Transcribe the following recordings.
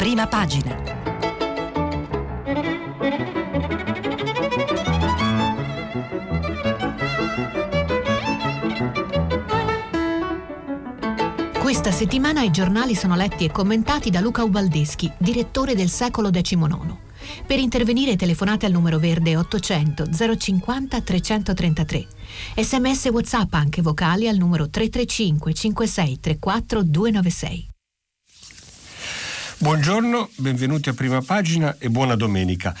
prima pagina. Questa settimana i giornali sono letti e commentati da Luca Ubaldeschi, direttore del secolo XIX. Per intervenire telefonate al numero verde 800 050 333. Sms WhatsApp anche vocali al numero 335 56 34 296. Buongiorno, benvenuti a prima pagina e buona domenica.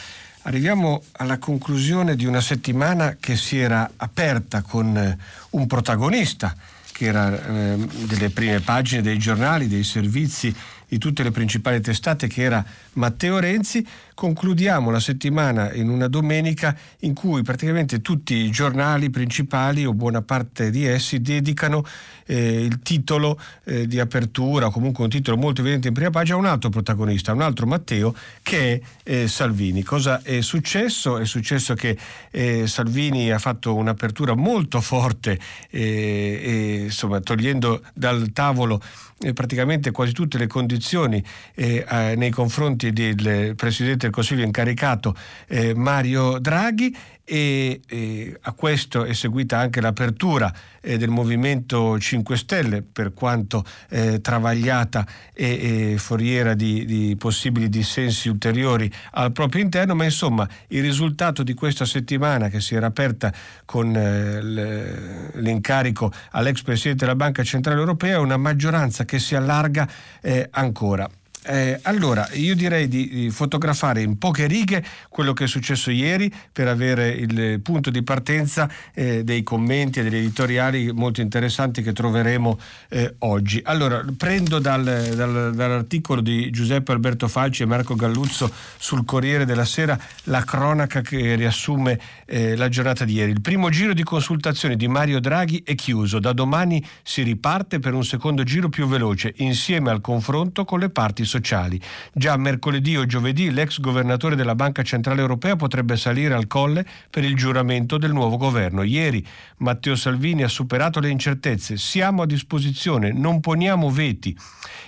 Arriviamo alla conclusione di una settimana che si era aperta con eh, un protagonista che era eh, delle prime pagine dei giornali, dei servizi di tutte le principali testate che era Matteo Renzi, concludiamo la settimana in una domenica in cui praticamente tutti i giornali principali o buona parte di essi dedicano eh, il titolo eh, di apertura o comunque un titolo molto evidente in prima pagina a un altro protagonista, un altro Matteo che è eh, Salvini. Cosa è successo? È successo che eh, Salvini ha fatto un'apertura molto forte eh, insomma, togliendo dal tavolo eh, praticamente quasi tutte le condizioni eh, nei confronti del Presidente del Consiglio incaricato eh, Mario Draghi e, e, a questo è seguita anche l'apertura eh, del Movimento 5 Stelle per quanto eh, travagliata e, e foriera di, di, possibili dissensi ulteriori al proprio interno, ma insomma il risultato di questa settimana che si era aperta con eh, l'incarico all'ex Presidente della Banca Centrale Europea è una maggioranza che si allarga eh, ancora. Eh, allora, io direi di, di, fotografare in poche righe quello che è successo ieri per avere il punto di partenza eh, dei commenti e degli editoriali molto interessanti che troveremo eh, oggi. Allora, prendo dal, dal, dall'articolo di Giuseppe Alberto Falci e Marco Galluzzo sul Corriere della Sera la cronaca che riassume eh, la giornata di ieri. Il primo giro di consultazioni di Mario Draghi è chiuso, da domani si riparte per un secondo giro più veloce, insieme al confronto con le parti sociali. Già mercoledì o giovedì l'ex governatore della Banca Centrale Europea potrebbe salire al colle per il giuramento del nuovo governo. Ieri Matteo Salvini ha superato le incertezze. Siamo a disposizione, non poniamo veti.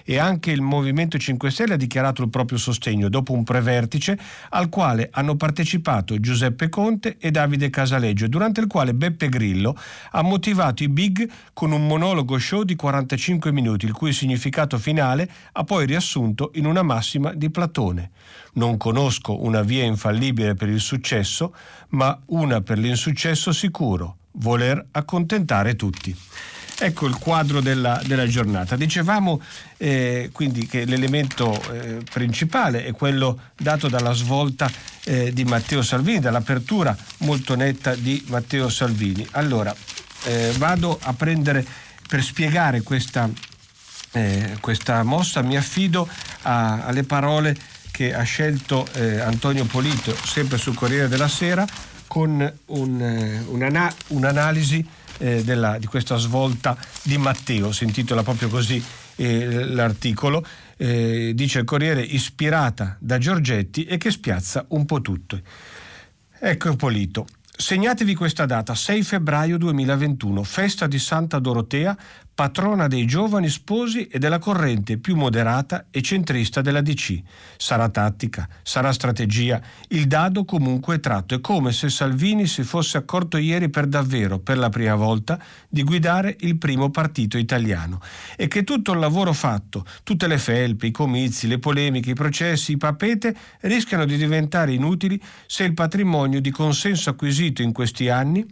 E anche il Movimento 5 Stelle ha dichiarato il proprio sostegno dopo un prevertice al quale hanno partecipato Giuseppe Conte e Davide Casaleggio, durante il quale Beppe Grillo ha motivato i big con un monologo show di 45 minuti, il cui significato finale ha poi riassunto in una massima di Platone. Non conosco una via infallibile per il successo, ma una per l'insuccesso sicuro, voler accontentare tutti. Ecco il quadro della, della giornata. Dicevamo eh, quindi che l'elemento eh, principale è quello dato dalla svolta eh, di Matteo Salvini, dall'apertura molto netta di Matteo Salvini. Allora, eh, vado a prendere per spiegare questa eh, questa mossa, mi affido a, alle parole che ha scelto eh, Antonio Polito, sempre sul Corriere della Sera, con un, un'ana- un'analisi eh, della, di questa svolta di Matteo, si intitola proprio così eh, l'articolo, eh, dice il Corriere, ispirata da Giorgetti e che spiazza un po' tutto. Ecco Polito. Segnatevi questa data, 6 febbraio 2021, festa di Santa Dorotea, patrona dei giovani sposi e della corrente più moderata e centrista della DC. Sarà tattica, sarà strategia, il dado comunque è tratto. È come se Salvini si fosse accorto ieri per davvero, per la prima volta, di guidare il primo partito italiano e che tutto il lavoro fatto, tutte le felpe, i comizi, le polemiche, i processi, i papete rischiano di diventare inutili se il patrimonio di consenso acquisito in questi anni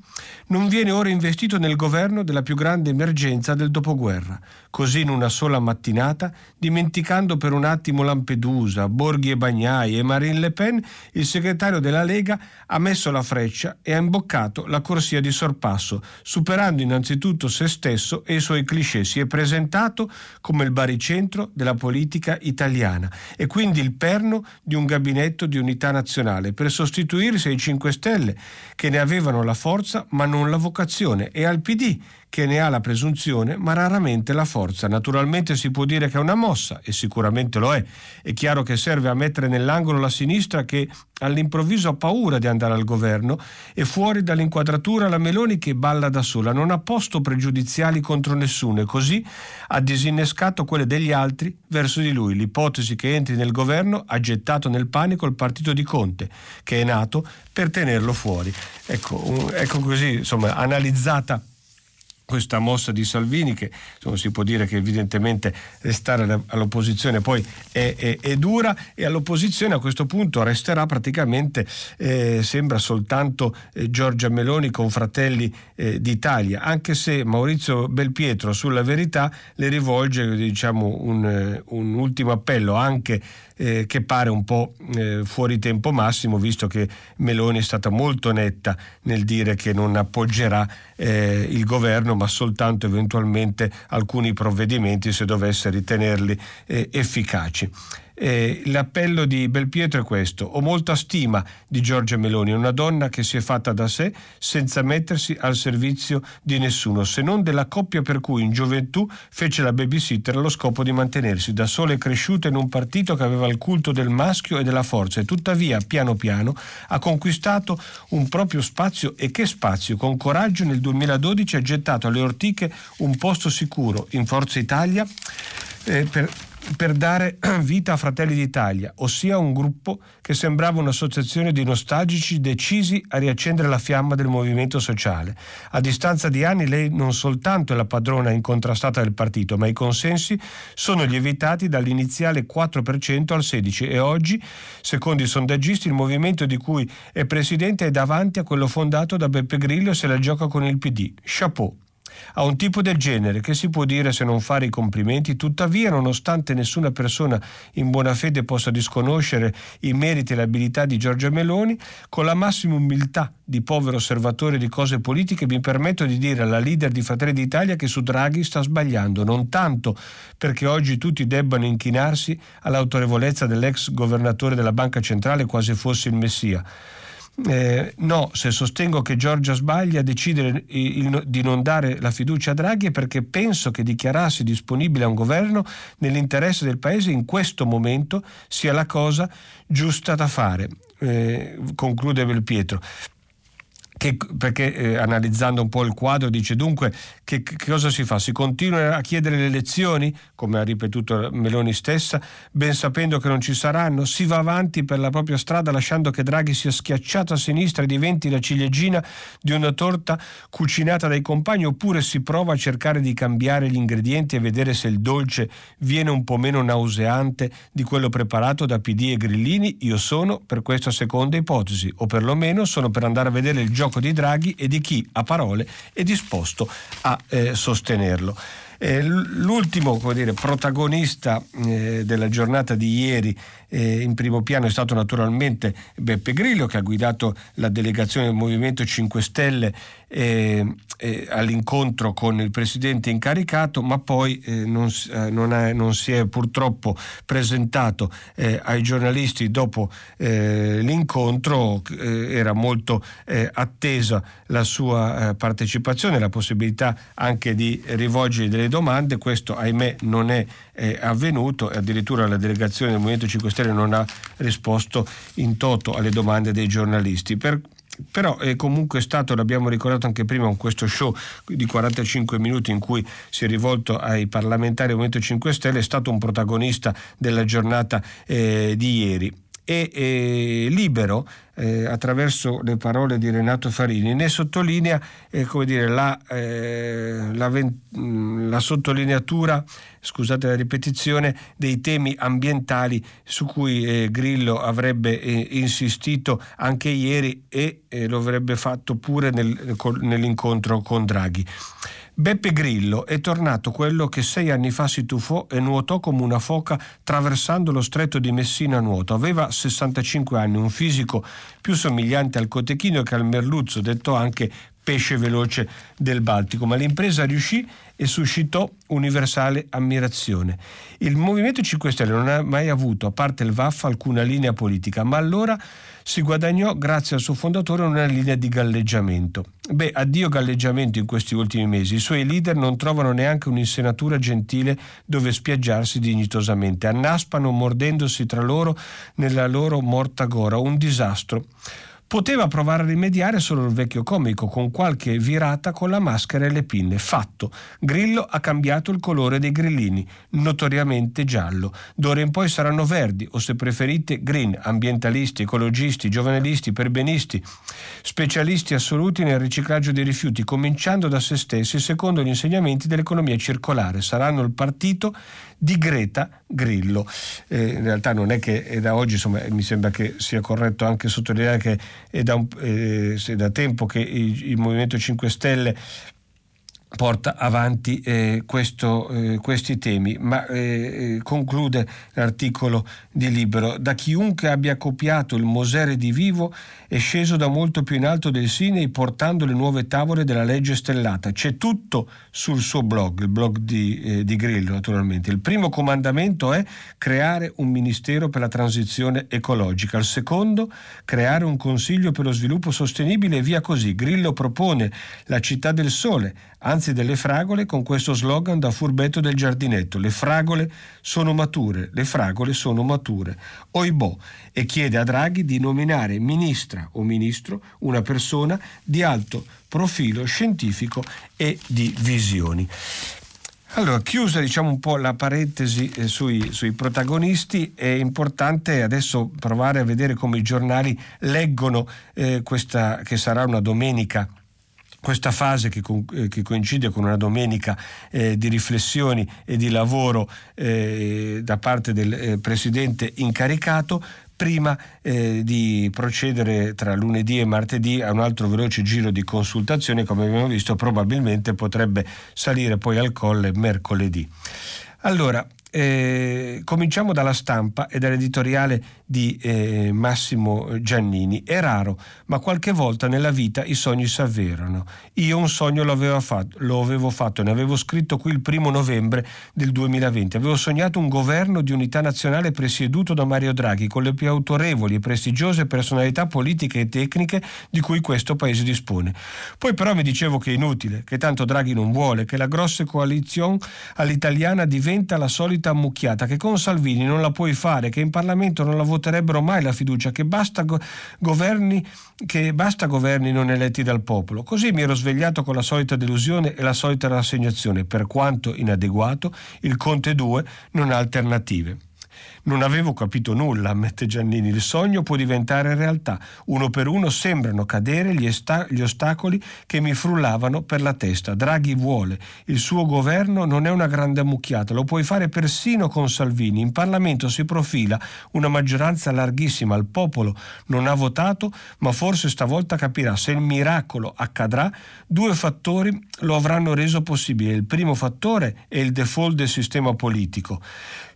non viene ora investito nel governo della più grande emergenza del dopoguerra, così in una sola mattinata, dimenticando per un attimo Lampedusa, Borghi e Bagnai e Marine Le Pen, il segretario della Lega ha messo la freccia e ha imboccato la corsia di sorpasso, superando innanzitutto se stesso e i suoi cliché. Si è presentato come il baricentro della politica italiana e quindi il perno di un gabinetto di unità nazionale per sostituirsi ai 5 Stelle che ne avevano la forza ma non la vocazione e al PD che ne ha la presunzione ma raramente la forza. Naturalmente si può dire che è una mossa, e sicuramente lo è. È chiaro che serve a mettere nell'angolo la sinistra che all'improvviso ha paura di andare al governo e fuori dall'inquadratura la Meloni che balla da sola, non ha posto pregiudiziali contro nessuno e così ha disinnescato quelle degli altri verso di lui. L'ipotesi che entri nel governo ha gettato nel panico il partito di Conte, che è nato per tenerlo fuori. Ecco, ecco così, insomma, analizzata questa mossa di Salvini che insomma, si può dire che evidentemente restare all'opposizione poi è, è, è dura e all'opposizione a questo punto resterà praticamente eh, sembra soltanto eh, Giorgia Meloni con Fratelli eh, d'Italia. Anche se Maurizio Belpietro sulla verità le rivolge diciamo, un, eh, un ultimo appello anche eh, che pare un po' eh, fuori tempo massimo, visto che Meloni è stata molto netta nel dire che non appoggerà eh, il governo, ma soltanto eventualmente alcuni provvedimenti se dovesse ritenerli eh, efficaci. Eh, l'appello di Belpietro è questo: ho molta stima di Giorgia Meloni, una donna che si è fatta da sé senza mettersi al servizio di nessuno, se non della coppia per cui in gioventù fece la babysitter allo scopo di mantenersi. Da sola è cresciuta in un partito che aveva il culto del maschio e della forza e tuttavia, piano piano, ha conquistato un proprio spazio e che spazio! Con coraggio nel 2012 ha gettato alle ortiche un posto sicuro in Forza Italia eh, per per dare vita a Fratelli d'Italia, ossia un gruppo che sembrava un'associazione di nostalgici decisi a riaccendere la fiamma del movimento sociale. A distanza di anni lei non soltanto è la padrona incontrastata del partito, ma i consensi sono lievitati dall'iniziale 4% al 16% e oggi, secondo i sondaggisti, il movimento di cui è presidente è davanti a quello fondato da Beppe Grillo e se la gioca con il PD. Chapeau. A un tipo del genere, che si può dire se non fare i complimenti, tuttavia, nonostante nessuna persona in buona fede possa disconoscere i meriti e le abilità di Giorgia Meloni, con la massima umiltà di povero osservatore di cose politiche mi permetto di dire alla leader di Fratelli d'Italia che su Draghi sta sbagliando, non tanto perché oggi tutti debbano inchinarsi all'autorevolezza dell'ex governatore della Banca Centrale quasi fosse il Messia eh, no, se sostengo che Giorgia sbaglia a decidere il, di non dare la fiducia a Draghi è perché penso che dichiararsi disponibile a un governo nell'interesse del Paese in questo momento sia la cosa giusta da fare. Eh, conclude Belpietro. Che, perché eh, analizzando un po' il quadro dice dunque che, che, cosa si fa? Si continua a chiedere le elezioni, come ha ripetuto Meloni stessa, ben sapendo che non ci saranno? Si va avanti per la propria strada lasciando che Draghi sia schiacciato a sinistra e diventi la ciliegina di una torta cucinata dai compagni oppure si prova a cercare di cambiare gli ingredienti e vedere se il dolce viene un po' meno nauseante di quello preparato da PD e Grillini? Io sono per questa seconda ipotesi o perlomeno sono per andare a vedere il gioco gioco di Draghi e di chi a parole è disposto a eh, sostenerlo. Eh, l'ultimo dire, protagonista eh, della giornata di ieri eh, in primo piano è stato naturalmente Beppe Grillo che ha guidato la delegazione del Movimento 5 Stelle eh, eh, all'incontro con il presidente incaricato, ma poi eh, non, eh, non, è, non, si è purtroppo presentato eh, ai giornalisti dopo l'incontro, era molto attesa la sua partecipazione, la possibilità anche di rivolgere delle domande, questo ahimè non è avvenuto. Addirittura la delegazione del Movimento 5 Stelle Stelle non ha risposto in toto alle domande dei giornalisti. Per, però è comunque stato, l'abbiamo ricordato anche prima con questo show di 45 minuti in cui si è rivolto ai parlamentari del Movimento 5 Stelle, è stato un protagonista della giornata eh, di ieri e eh, libero eh, attraverso le parole di Renato Farini ne sottolinea eh, dire, la, eh, la, la, sottolineatura scusate la ripetizione dei temi ambientali su cui eh, Grillo avrebbe eh, insistito anche ieri e lo avrebbe fatto pure nel, nell'incontro con Draghi. Beppe Grillo è tornato quello che sei anni fa si tuffò e nuotò come una foca traversando lo stretto di Messina a nuoto. Aveva 65 anni, un fisico più somigliante al cotechino che al merluzzo, detto anche pesce veloce del Baltico, ma l'impresa riuscì e suscitò universale ammirazione. Il Movimento 5 Stelle non ha mai avuto, a parte il VAF, alcuna linea politica, ma allora si guadagnò grazie al suo fondatore una linea di galleggiamento. Beh, addio galleggiamento in questi ultimi mesi. I suoi leader non trovano neanche un'insenatura gentile dove spiaggiarsi dignitosamente. Annaspano mordendosi tra loro nella loro morta gora. Un disastro. Poteva provare a rimediare solo il vecchio comico con qualche virata con la maschera e le pinne. Fatto. Grillo ha cambiato il colore dei grillini, notoriamente giallo. D'ora in poi saranno verdi o se preferite green, ambientalisti, ecologisti, giovanilisti, perbenisti, specialisti assoluti nel riciclaggio dei rifiuti, cominciando da se stessi secondo gli insegnamenti dell'economia circolare. Saranno il partito di Greta Grillo. Eh, in realtà non è che è da oggi, insomma, mi sembra che sia corretto anche sottolineare che è da, un, eh, è da tempo che il, il Movimento 5 Stelle porta avanti eh, questo, eh, questi temi, ma eh, eh, conclude l'articolo di Libero. Da chiunque abbia copiato il Mosere di Vivo è sceso da molto più in alto del Sinei portando le nuove tavole della legge stellata. C'è tutto sul suo blog, il blog di, eh, di Grillo naturalmente. Il primo comandamento è creare un ministero per la transizione ecologica, il secondo creare un consiglio per lo sviluppo sostenibile e via così. Grillo propone la città del sole, anzi delle fragole, con questo slogan da furbetto del giardinetto. Le fragole sono mature, le fragole sono mature. Oibò e chiede a Draghi di nominare ministra o ministro una persona di alto profilo scientifico e di visioni. Allora, chiusa diciamo un po' la parentesi eh, sui, sui, protagonisti, è importante adesso provare a vedere come i giornali leggono eh, questa che sarà una domenica questa fase che, eh, che, coincide con una domenica eh, di riflessioni e di lavoro eh, da parte del eh, Presidente incaricato prima eh, di procedere tra lunedì e martedì a un altro veloce giro di consultazione, come abbiamo visto probabilmente potrebbe salire poi al colle mercoledì. Allora, eh, cominciamo dalla stampa e dall'editoriale di eh, Massimo Giannini. È raro, ma qualche volta nella vita i sogni si avverano. Io un sogno lo, fatto, lo avevo fatto, ne avevo scritto qui il primo novembre del 2020. Avevo sognato un governo di unità nazionale presieduto da Mario Draghi, con le più autorevoli e prestigiose personalità politiche e tecniche di cui questo paese dispone. Poi però mi dicevo che è inutile, che tanto Draghi non vuole, che la grossa coalizione all'italiana diventa la solita ammucchiata, che con Salvini non la puoi fare, che in Parlamento non la voterebbero mai la fiducia, che basta, go- governi, che basta governi non eletti dal popolo. Così mi ero svegliato con la solita delusione e la solita rassegnazione. Per quanto inadeguato, il Conte 2 non ha alternative. Non avevo capito nulla, ammette Giannini. Il sogno può diventare realtà. Uno per uno sembrano cadere gli, esta- gli, ostacoli che mi frullavano per la testa. Draghi vuole. Il suo governo non è una grande ammucchiata. Lo puoi fare persino con Salvini. In Parlamento si profila una maggioranza larghissima. Il popolo non ha votato, ma forse stavolta capirà. Se il miracolo accadrà, due fattori lo avranno reso possibile. Il primo fattore è il default del sistema politico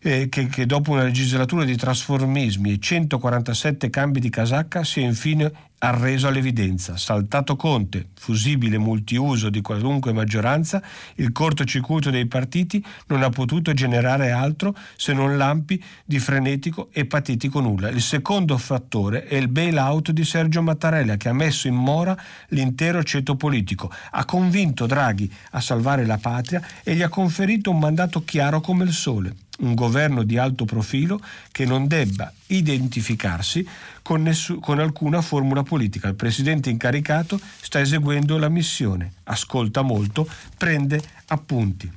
eh, che, che, dopo una legislatura di trasformismi e 147 cambi di casacca si è infine arreso all'evidenza. Saltato Conte, fusibile multiuso di qualunque maggioranza, il cortocircuito dei partiti non ha potuto generare altro se non lampi di frenetico e patetico nulla. Il secondo fattore è il bail-out di Sergio Mattarella che ha messo in mora l'intero ceto politico, ha convinto Draghi a salvare la patria e gli ha conferito un mandato chiaro come il sole un governo di alto profilo che non debba identificarsi con, nessu- con, alcuna formula politica. Il presidente incaricato sta eseguendo la missione, ascolta molto, prende appunti.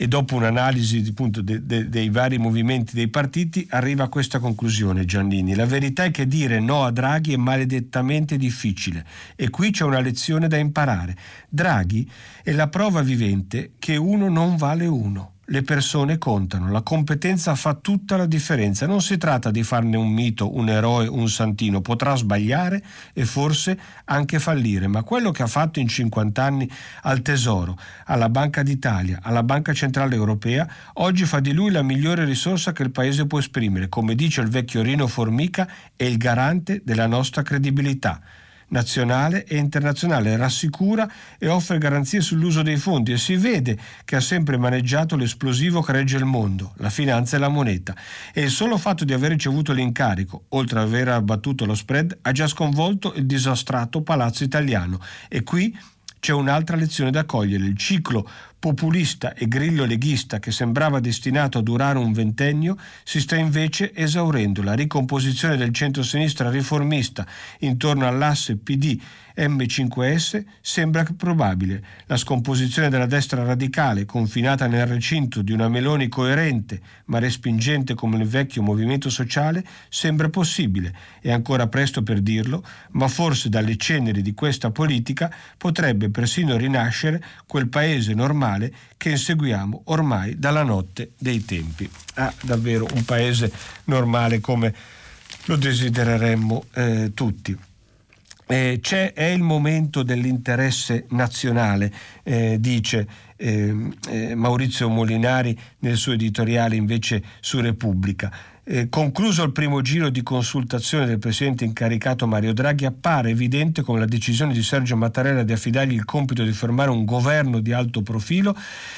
E dopo un'analisi appunto, de- de- dei vari movimenti dei partiti arriva a questa conclusione Giannini. La verità è che dire no a Draghi è maledettamente difficile e qui c'è una lezione da imparare. Draghi è la prova vivente che uno non vale uno le persone contano, la competenza fa tutta la differenza. Non si tratta di farne un mito, un eroe, un santino, potrà sbagliare e forse anche fallire, ma quello che ha fatto in 50 anni al Tesoro, alla Banca d'Italia, alla Banca Centrale Europea, oggi fa di lui la migliore risorsa che il Paese può esprimere. Come dice il vecchio Rino Formica, è il garante della nostra credibilità. Nazionale e internazionale, rassicura e offre garanzie sull'uso dei fondi e si vede che ha sempre maneggiato l'esplosivo che regge il mondo, la finanza e la moneta. E il solo fatto di aver ricevuto l'incarico, oltre ad aver abbattuto lo spread, ha già sconvolto il disastrato palazzo italiano. E qui c'è un'altra lezione da cogliere. Il ciclo populista e grillo leghista che sembrava destinato a durare un ventennio si sta invece esaurendo. La ricomposizione del centro-sinistra riformista intorno all'asse PD M5S sembra probabile. La scomposizione della destra radicale, confinata nel recinto di una Meloni coerente ma respingente come il vecchio movimento sociale, sembra possibile. È ancora presto per dirlo, ma forse dalle ceneri di questa politica potrebbe persino rinascere quel paese normale che inseguiamo ormai dalla notte dei tempi. Ah, davvero un paese normale come lo desidereremmo eh, tutti. Eh, è il momento dell'interesse nazionale, eh, dice eh, eh, Maurizio Molinari nel suo editoriale invece su Repubblica. Eh, concluso il primo giro di consultazione del presidente incaricato Mario Draghi, appare evidente come la decisione di Sergio Mattarella di affidargli il compito di formare un governo di alto profilo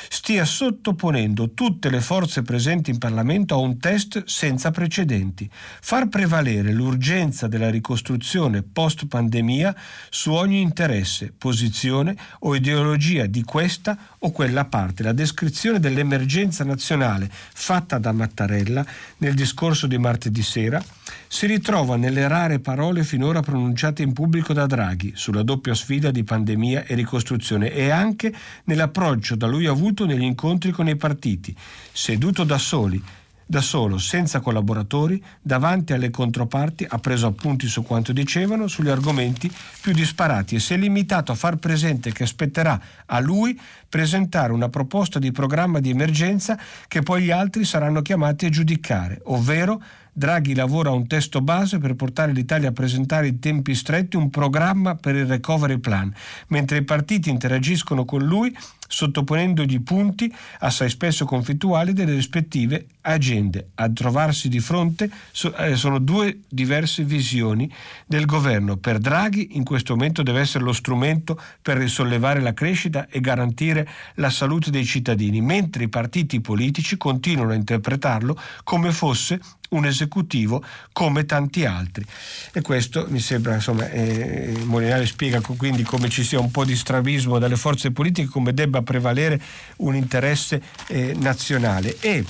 stia sottoponendo tutte le forze presenti in Parlamento a un test senza precedenti. Far prevalere l'urgenza della ricostruzione post-pandemia su ogni interesse, posizione o ideologia di questa o quella parte. La descrizione dell'emergenza nazionale fatta da Mattarella nel discorso di martedì sera si ritrova nelle rare parole finora pronunciate in pubblico da Draghi sulla doppia sfida di pandemia e ricostruzione e anche nell'approccio da lui avuto negli incontri con i partiti, seduto da soli, da solo, senza collaboratori, davanti alle controparti, ha preso appunti su quanto dicevano, sugli argomenti più disparati e si è limitato a far presente che aspetterà a lui presentare una proposta di programma di emergenza che poi gli altri saranno chiamati a giudicare, ovvero Draghi lavora un testo base per portare l'Italia a presentare in tempi stretti un programma per il recovery plan, mentre i partiti interagiscono con lui sottoponendogli punti assai spesso conflittuali delle rispettive agende. A trovarsi di fronte eh, sono due diverse visioni del governo. Per Draghi in questo momento deve essere lo strumento per risollevare la crescita e garantire la salute dei cittadini, mentre i partiti politici continuano a interpretarlo come fosse un esecutivo come tanti altri. E questo mi sembra, insomma, eh, Molinari spiega quindi come ci sia un po' di strabismo dalle forze politiche, come debba prevalere un interesse eh, nazionale. E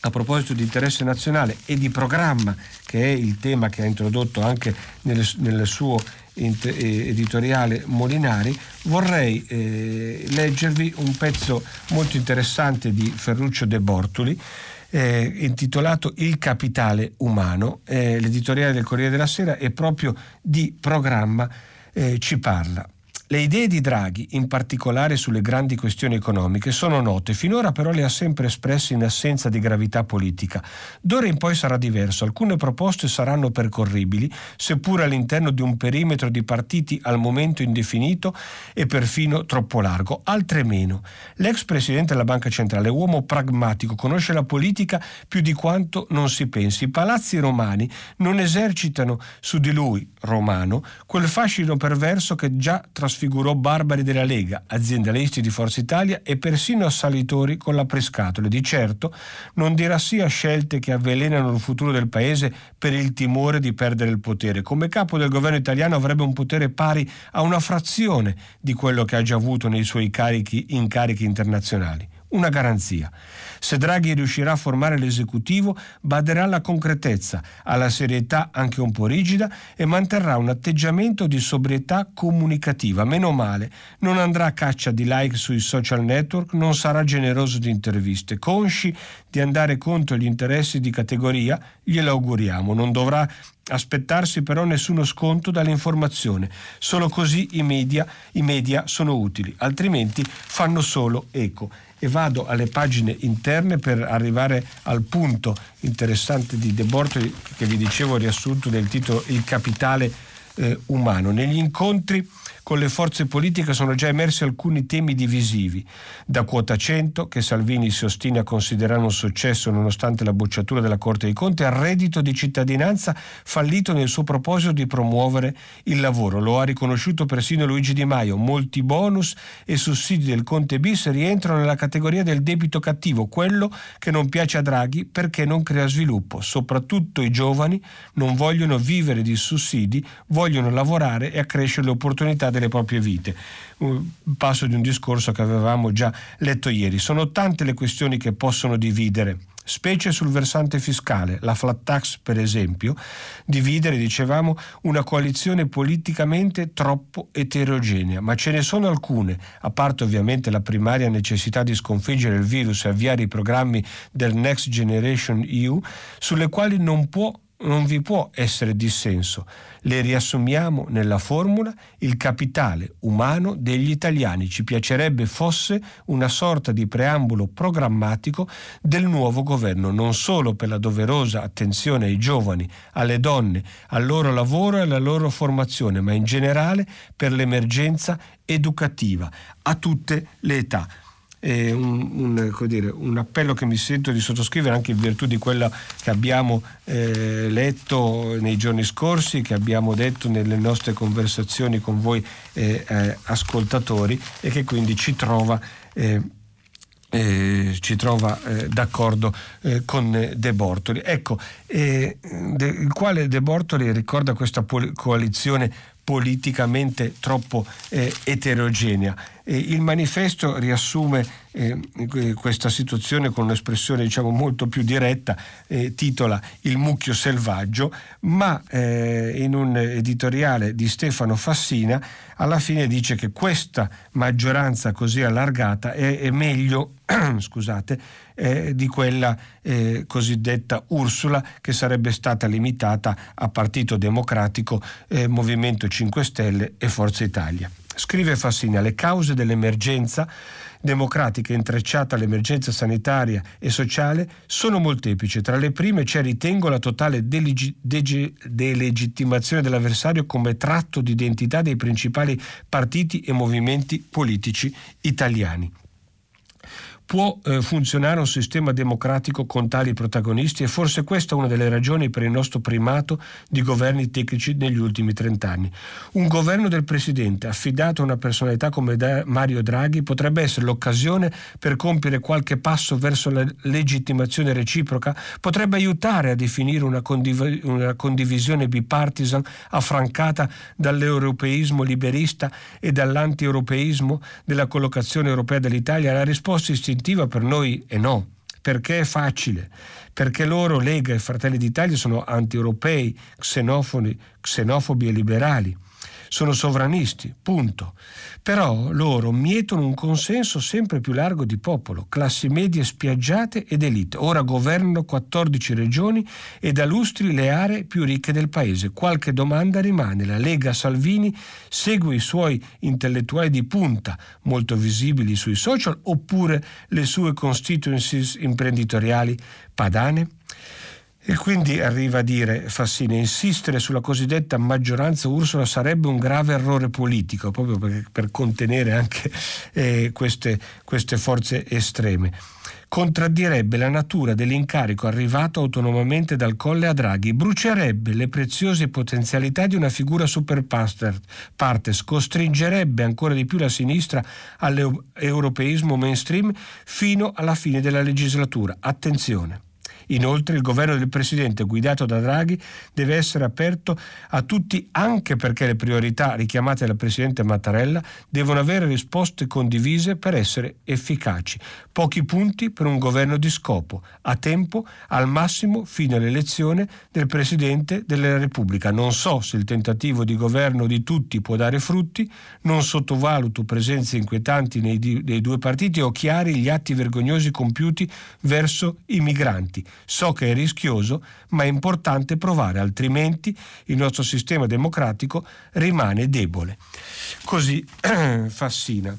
a proposito di interesse nazionale e di programma, che è il tema che ha introdotto anche nel, nel suo eh, editoriale Molinari, vorrei eh, leggervi un pezzo molto interessante di Ferruccio De Bortoli eh, intitolato Il capitale umano. Eh, l'editoriale del Corriere della Sera e proprio di programma eh, ci parla. Le idee di Draghi, in particolare sulle grandi questioni economiche, sono note, finora però le ha sempre espresse in assenza di gravità politica. D'ora in poi sarà diverso, alcune proposte saranno percorribili, seppur all'interno di un perimetro di partiti al momento indefinito e perfino troppo largo, altre meno. L'ex presidente della Banca Centrale uomo pragmatico, conosce la politica più di quanto non si pensi. I palazzi romani non esercitano su di lui, romano, quel fascino perverso che già trasforma sfigurò barbari della Lega, aziendalisti di Forza Italia e persino assalitori con la prescatole. Di certo non dirà sì a scelte che avvelenano il futuro del paese per il timore di perdere il potere. Come capo del governo italiano avrebbe un potere pari a una frazione di quello che ha già avuto nei suoi carichi, incarichi internazionali una garanzia. Se Draghi riuscirà a formare l'esecutivo, baderà alla concretezza, alla serietà anche un po' rigida e manterrà un atteggiamento di sobrietà comunicativa. Meno male, non andrà a caccia di like sui social network, non sarà generoso di interviste. Consci di andare contro gli interessi di categoria, glielo auguriamo. Non dovrà aspettarsi però nessuno sconto dall'informazione. Solo così i media, i media sono utili, altrimenti fanno solo eco e vado alle pagine interne per arrivare al punto interessante di De Bortoli che vi dicevo riassunto del titolo Il capitale eh, umano. Negli incontri con le forze politiche sono già emersi alcuni temi divisivi, da quota 100, che Salvini si ostina a considerare un successo nonostante la bocciatura della Corte dei Conti, al reddito di cittadinanza fallito nel suo proposito di promuovere il lavoro. Lo ha riconosciuto persino Luigi Di Maio. Molti bonus e sussidi del Conte bis rientrano nella categoria del debito cattivo, quello che non piace a Draghi perché non crea sviluppo. Soprattutto i giovani non vogliono vivere di sussidi, vogliono lavorare e accrescere le opportunità delle proprie vite. Un passo di un discorso che avevamo già letto ieri. Sono tante le questioni che possono dividere specie sul versante fiscale, la flat tax per esempio, dividere, dicevamo, una coalizione politicamente troppo eterogenea, ma ce ne sono alcune, a parte ovviamente la primaria necessità di sconfiggere il virus e avviare i programmi del Next Generation EU, sulle quali non può non vi può essere dissenso. Le riassumiamo nella formula il capitale umano degli italiani. Ci piacerebbe fosse una sorta di preambolo programmatico del nuovo governo, non solo per la doverosa attenzione ai giovani, alle donne, al loro lavoro e alla loro formazione, ma in generale per l'emergenza educativa a tutte le età eh, un, un, dire, un, appello che mi sento di sottoscrivere anche in virtù di quello che abbiamo eh, letto nei giorni scorsi, che abbiamo detto nelle nostre conversazioni con voi eh, eh ascoltatori e che quindi ci trova eh, eh, ci trova eh, d'accordo eh, con De Bortoli. Ecco, de, il quale De Bortoli ricorda questa coalizione politicamente troppo eh, eterogenea. E il manifesto riassume eh, questa situazione con un'espressione diciamo, molto più diretta, eh, titola Il mucchio selvaggio, ma eh, in un editoriale di Stefano Fassina alla fine dice che questa maggioranza così allargata è, è meglio scusate, eh, di quella eh, cosiddetta Ursula che sarebbe stata limitata a Partito Democratico, eh, Movimento 5 Stelle e Forza Italia. Scrive Fassina, le cause dell'emergenza democratica intrecciata all'emergenza sanitaria e sociale sono molteplici. Tra le prime c'è, ritengo, la totale delegi- dege- delegittimazione dell'avversario come tratto di identità dei principali partiti e movimenti politici italiani. Può eh, funzionare un sistema democratico con tali protagonisti e forse questa è una delle ragioni per il nostro primato di governi tecnici negli ultimi trent'anni. Un governo del Presidente affidato a una personalità come Mario Draghi potrebbe essere l'occasione per compiere qualche passo verso la legittimazione reciproca, potrebbe aiutare a definire una, condiv- una condivisione bipartisan affrancata dall'europeismo liberista e dall'anti-europeismo della collocazione europea dell'Italia. La risposta istintiva istintiva per noi è no. Perché è facile? Perché loro, Lega e Fratelli d'Italia, sono anti-europei, xenofobi, xenofobi e liberali sono sovranisti, punto. Però loro mietono un consenso sempre più largo di popolo, classi medie spiaggiate ed elite. Ora governano 14 regioni e da lustri le aree più ricche del paese. Qualche domanda rimane. La Lega Salvini segue i suoi intellettuali di punta, molto visibili sui social, oppure le sue constituencies imprenditoriali padane? E quindi arriva a dire Fassini, insistere sulla cosiddetta maggioranza Ursula sarebbe un grave errore politico, proprio per, per contenere anche eh, queste, queste forze estreme contraddirebbe la natura dell'incarico arrivato autonomamente dal Colle a Draghi, brucierebbe le preziose potenzialità di una figura super partes, costringerebbe ancora di più la sinistra all'europeismo mainstream fino alla fine della legislatura. Attenzione. Inoltre il governo del Presidente guidato da Draghi deve essere aperto a tutti anche perché le priorità richiamate dal Presidente Mattarella devono avere risposte condivise per essere efficaci. Pochi punti per un governo di scopo, a tempo, al massimo fino all'elezione del Presidente della Repubblica. Non so se il tentativo di governo di tutti può dare frutti, non sottovaluto presenze inquietanti nei, nei due partiti o chiari gli atti vergognosi compiuti verso i migranti. So che è rischioso, ma è importante provare, altrimenti il nostro sistema democratico rimane debole. Così Fassina.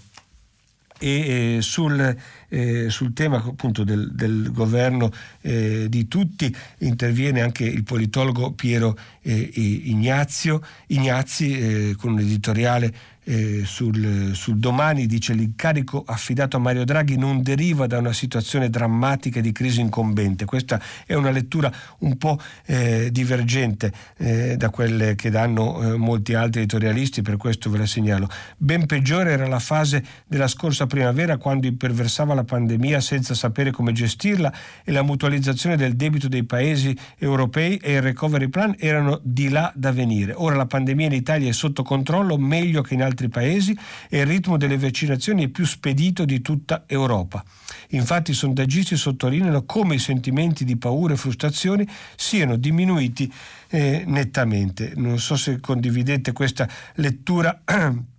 e eh, sul, eh, sul, tema appunto del, del governo eh, di tutti interviene anche il politologo Piero eh, Ignazio, Ignazzi eh, con un editoriale eh, sul, sul, domani dice l'incarico affidato a Mario Draghi non deriva da una situazione drammatica di crisi incombente. Questa è una lettura un po' eh, divergente eh, da quelle che danno eh, molti altri editorialisti, per questo ve la segnalo. Ben peggiore era la fase della scorsa primavera quando imperversava la pandemia senza sapere come gestirla e la mutualizzazione del debito dei paesi europei e il recovery plan erano di là da venire. Ora la pandemia in Italia è sotto controllo meglio che in altri paesi e il ritmo delle vaccinazioni è più spedito di tutta Europa. Infatti i sondaggisti sottolineano come i sentimenti di paura e frustrazione siano diminuiti eh, nettamente. Non so se condividete questa lettura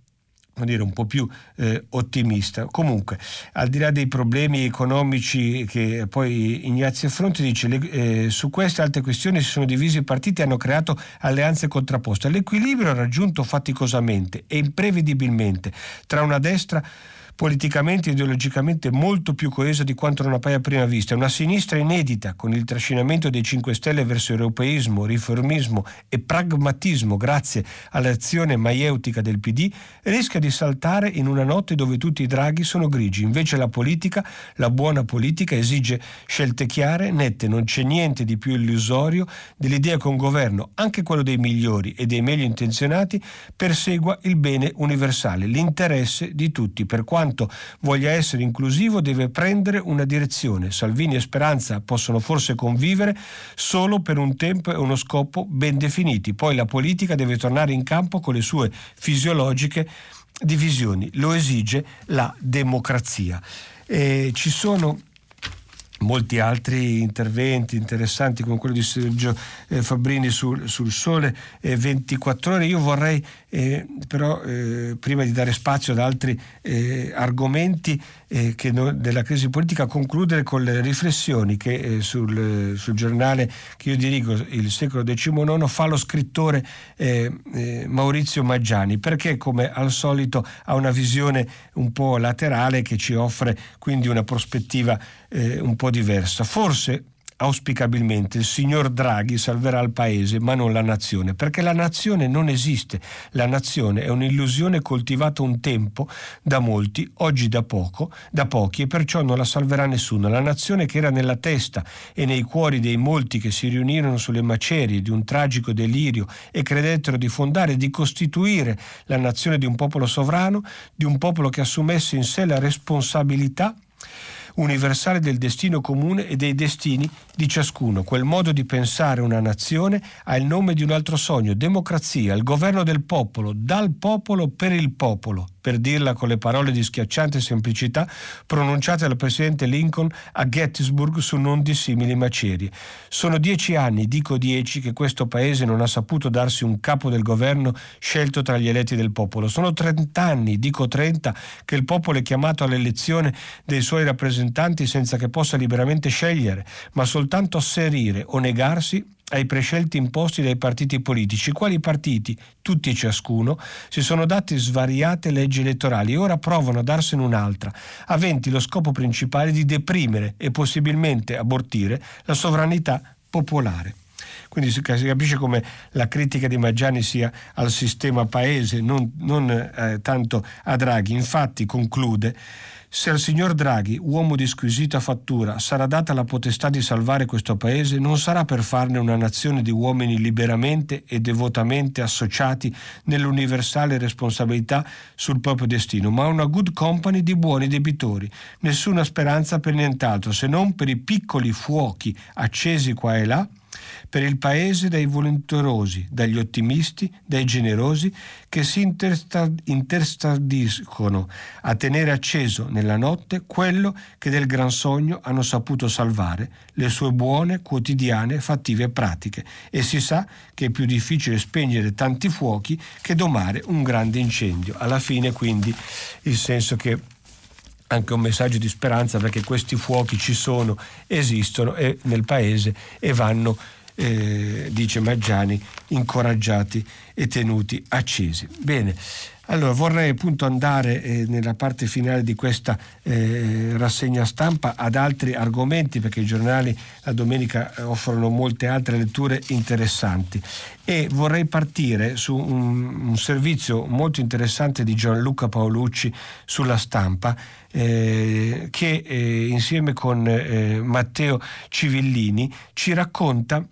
dire, un po' più eh, ottimista. Comunque, al di là dei problemi economici che poi Ignazio affronta, dice le, eh, su queste altre questioni si sono divisi i partiti e hanno creato alleanze contrapposte. L'equilibrio raggiunto faticosamente e imprevedibilmente tra una destra politicamente e ideologicamente molto più coesa di quanto non appaia a prima vista. Una sinistra inedita, con il trascinamento dei 5 Stelle verso europeismo, riformismo e pragmatismo grazie all'azione maieutica del PD, rischia di saltare in una notte dove tutti i draghi sono grigi. Invece la politica, la buona politica, esige scelte chiare, nette, non c'è niente di più illusorio dell'idea che un governo, anche quello dei migliori e dei meglio intenzionati, persegua il bene universale, l'interesse di tutti, per quanto quanto voglia essere inclusivo deve prendere una direzione. Salvini e Speranza possono forse convivere solo per un tempo e uno scopo ben definiti. Poi la politica deve tornare in campo con le sue fisiologiche divisioni. Lo esige la democrazia. E ci sono molti altri interventi interessanti come quello di Sergio eh, Fabbrini sul, sul Sole eh, 24 ore. Io vorrei eh, però eh, prima di dare spazio ad altri eh, argomenti eh, no, della crisi politica concludere con le riflessioni che sul, sul, giornale che io dirigo, il secolo XIX, fa lo scrittore Maurizio Maggiani perché come al solito ha una visione un po' laterale che ci offre quindi una prospettiva un po' diversa. Forse auspicabilmente il signor Draghi salverà il paese ma non la nazione, perché la nazione non esiste, la nazione è un'illusione coltivata un tempo da molti, oggi da poco, da pochi e perciò non la salverà nessuno. La nazione che era nella testa e nei cuori dei molti che si riunirono sulle macerie di un tragico delirio e credettero di fondare e di costituire la nazione di un popolo sovrano, di un popolo che assumesse in sé la responsabilità universale del destino comune e dei destini di ciascuno. Quel modo di pensare una nazione ha il nome di un altro sogno, democrazia, il governo del popolo, dal popolo per il popolo per dirla con le parole di schiacciante semplicità pronunciate dal presidente Lincoln a Gettysburg su non dissimili macerie. Sono dieci anni, dico dieci, che questo paese non ha saputo darsi un capo del governo scelto tra gli eletti del popolo. Sono trent'anni, dico trenta, che il popolo è chiamato all'elezione dei suoi rappresentanti senza che possa liberamente scegliere, ma soltanto asserire o negarsi ai prescelti imposti dai partiti politici, quali partiti, tutti e ciascuno, si sono dati svariate leggi elettorali e ora provano a darsene un'altra, aventi lo scopo principale di deprimere e possibilmente abortire la sovranità popolare. Quindi si capisce come la critica di Maggiani sia al sistema paese, non, non eh, tanto a Draghi. Infatti conclude se al signor Draghi, uomo di squisita fattura, sarà data la potestà di salvare questo paese, non sarà per farne una nazione di uomini liberamente e devotamente associati nell'universale responsabilità sul proprio destino, ma una good company di buoni debitori. Nessuna speranza per nient'altro, se non per i piccoli fuochi accesi qua e là per il Paese dai volenterosi, dagli ottimisti, dai generosi che si interstardiscono a tenere acceso nella notte quello che del gran sogno hanno saputo salvare, le sue buone, quotidiane, fattive pratiche. E si sa che è più difficile spegnere tanti fuochi che domare un grande incendio. Alla fine quindi il senso che anche un messaggio di speranza perché questi fuochi ci sono, esistono nel paese e vanno eh, dice Maggiani, incoraggiati e tenuti accesi. Bene. Allora, vorrei appunto andare eh, nella parte finale di questa eh, rassegna stampa ad altri argomenti perché i giornali la domenica eh, offrono molte altre letture interessanti e vorrei partire su un, un servizio molto interessante di Gianluca Paolucci sulla stampa eh, che eh, insieme con eh, Matteo Civillini ci racconta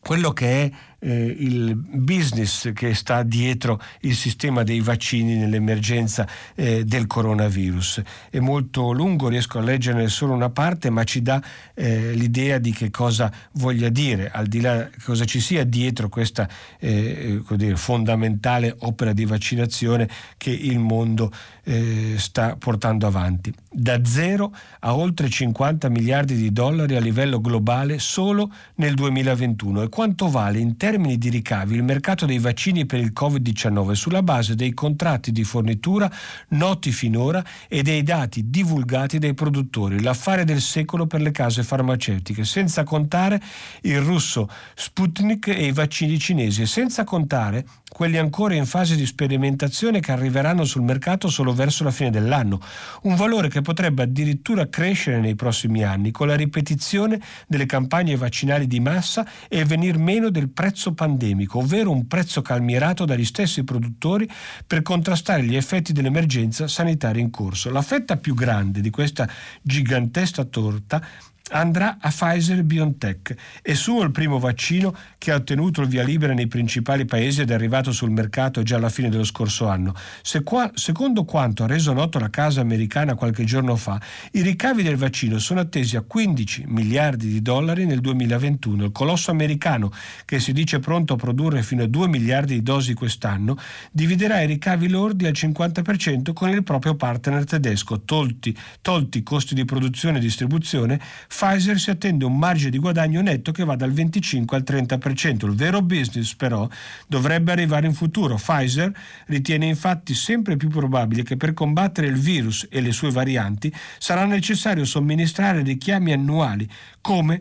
quello che è eh, il business che sta dietro il sistema dei vaccini nell'emergenza eh, del coronavirus. È molto lungo, riesco a leggerne solo una parte, ma ci dà eh, l'idea di che cosa voglia dire, al di là cosa ci sia dietro questa eh, dire, fondamentale opera di vaccinazione che il mondo eh, sta portando avanti. Da zero a oltre 50 miliardi di dollari a livello globale solo nel 2021 e quanto vale in termini di ricavi il mercato dei vaccini per il Covid-19 sulla base dei contratti di fornitura noti finora e dei dati divulgati dai produttori, l'affare del secolo per le case farmaceutiche, senza contare il russo Sputnik e i vaccini cinesi. E senza contare quelli ancora in fase di sperimentazione che arriveranno sul mercato solo verso la fine dell'anno, un valore che potrebbe addirittura crescere nei prossimi anni con la ripetizione delle campagne vaccinali di massa e venir meno del prezzo pandemico, ovvero un prezzo calmierato dagli stessi produttori per contrastare gli effetti dell'emergenza sanitaria in corso. La fetta più grande di questa gigantesca torta andrà a Pfizer BioNTech. È suo il primo vaccino che ha ottenuto il via libera nei principali paesi ed è arrivato sul mercato già alla fine dello scorso anno. Se qua, secondo quanto ha reso noto la casa americana qualche giorno fa, i ricavi del vaccino sono attesi a 15 miliardi di dollari nel 2021. Il colosso americano, che si dice pronto a produrre fino a 2 miliardi di dosi quest'anno, dividerà i ricavi lordi al 50% con il proprio partner tedesco. Tolti, tolti costi di produzione e distribuzione, Pfizer si attende un margine di guadagno netto che va dal 25 al 30%. Il vero business però dovrebbe arrivare in futuro. Pfizer ritiene infatti sempre più probabile che per combattere il virus e le sue varianti sarà necessario somministrare richiami annuali come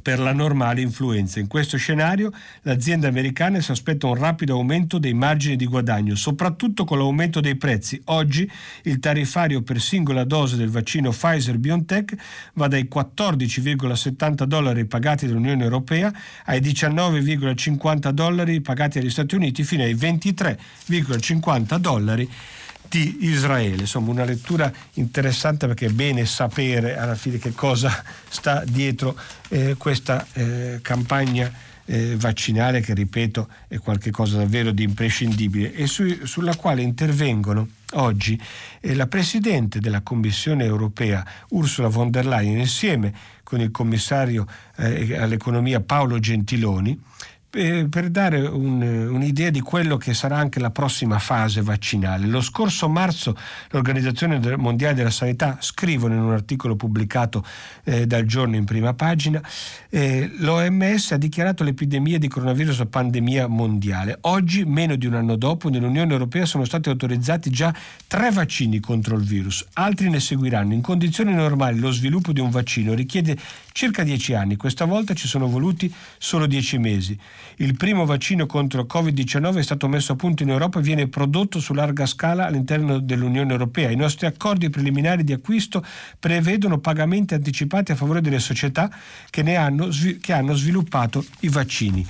per la normale influenza. In questo scenario l'azienda americana si aspetta un rapido aumento dei margini di guadagno, soprattutto con l'aumento dei prezzi. Oggi il tariffario per singola dose del vaccino Pfizer BioNTech va dai 14,70 dollari pagati dall'Unione Europea ai 19,50 dollari pagati dagli Stati Uniti fino ai 23,50 dollari di Israele. Insomma, una lettura interessante perché è bene sapere alla fine che cosa sta dietro eh, questa eh, campagna eh, vaccinale che, ripeto, è qualcosa davvero di imprescindibile e su, sulla quale intervengono oggi eh, la Presidente della Commissione europea Ursula von der Leyen insieme con il commissario eh, all'economia Paolo Gentiloni per dare un, un'idea di quello che sarà anche la prossima fase vaccinale. Lo scorso marzo l'Organizzazione Mondiale della Sanità scrivono in un articolo pubblicato eh, dal giorno in prima pagina, eh, l'OMS ha dichiarato l'epidemia di coronavirus pandemia mondiale. Oggi, meno di un anno dopo, nell'Unione Europea sono stati autorizzati già tre vaccini contro il virus, altri ne seguiranno. In condizioni normali lo sviluppo di un vaccino richiede circa dieci anni, questa volta ci sono voluti solo dieci mesi. Il primo vaccino contro Covid-19 è stato messo a punto in Europa e viene prodotto su larga scala all'interno dell'Unione Europea. I nostri accordi preliminari di acquisto prevedono pagamenti anticipati a favore delle società che, hanno, che hanno sviluppato i vaccini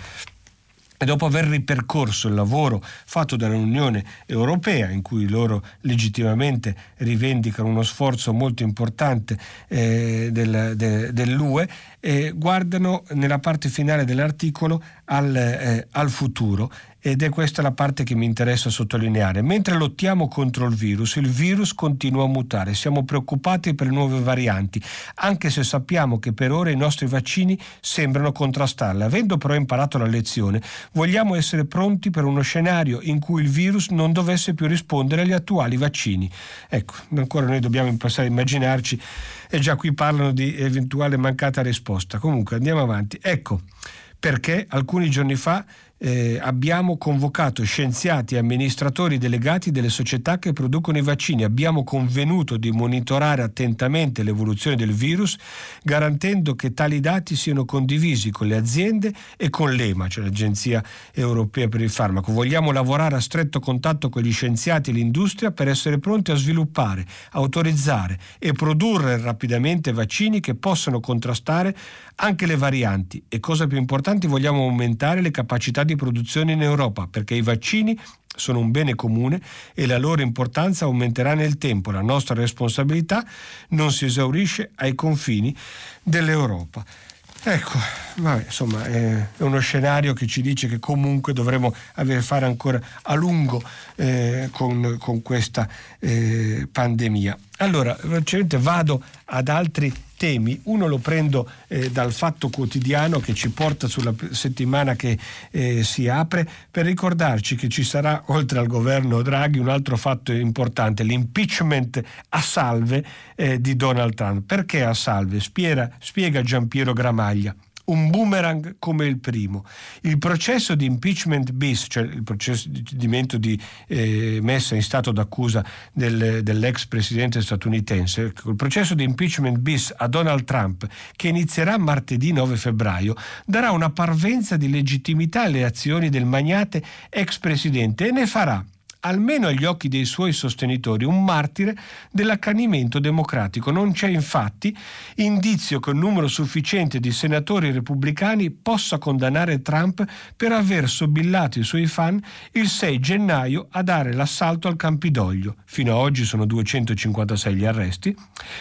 e dopo aver ripercorso il lavoro fatto dall'Unione Europea, in cui loro legittimamente rivendicano uno sforzo molto importante eh, del, de, dell'UE, eh, guardano nella parte finale dell'articolo al, eh, al futuro ed è questa la parte che mi interessa sottolineare. Mentre lottiamo contro il virus, il virus continua a mutare, siamo preoccupati per nuove varianti, anche se sappiamo che per ora i nostri vaccini sembrano contrastarle. Avendo però imparato la lezione, vogliamo essere pronti per uno scenario in cui il virus non dovesse più rispondere agli attuali vaccini. Ecco, ancora noi dobbiamo impostare a immaginarci e già qui parlano di eventuale mancata risposta. Comunque andiamo avanti. Ecco perché alcuni giorni fa eh, abbiamo convocato scienziati e amministratori delegati delle società che producono i vaccini. Abbiamo convenuto di monitorare attentamente l'evoluzione del virus, garantendo che tali dati siano condivisi con le aziende e con l'EMA, cioè l'Agenzia Europea per il Farmaco. Vogliamo lavorare a stretto contatto con gli scienziati e l'industria per essere pronti a sviluppare, autorizzare e produrre rapidamente vaccini che possano contrastare anche le varianti e cosa più importante vogliamo aumentare le capacità di produzione in Europa perché i vaccini sono un bene comune e la loro importanza aumenterà nel tempo. La nostra responsabilità non si esaurisce ai confini dell'Europa. Ecco, vabbè, insomma, è uno scenario che ci dice che comunque dovremo avere fare ancora a lungo eh, con, con, questa eh, pandemia. Allora, velocemente vado ad altri temi. Uno lo prendo eh, dal fatto quotidiano che ci porta sulla settimana che eh, si apre per ricordarci che ci sarà, oltre al governo Draghi, un altro fatto importante, l'impeachment a salve eh, di Donald Trump. Perché a salve? Spiega, spiega Giampiero Gramaglia un boomerang come il primo. Il processo di impeachment bis, cioè il procedimento di eh, messa in stato d'accusa del, dell'ex presidente statunitense, il processo di impeachment bis a Donald Trump, che inizierà martedì 9 febbraio, darà una parvenza di legittimità alle azioni del magnate ex presidente e ne farà almeno agli occhi dei suoi sostenitori, un martire dell'accanimento democratico. Non c'è infatti indizio che un numero sufficiente di senatori repubblicani possa condannare Trump per aver sobillato i suoi fan il 6 gennaio a dare l'assalto al Campidoglio, fino ad oggi sono 256 gli arresti,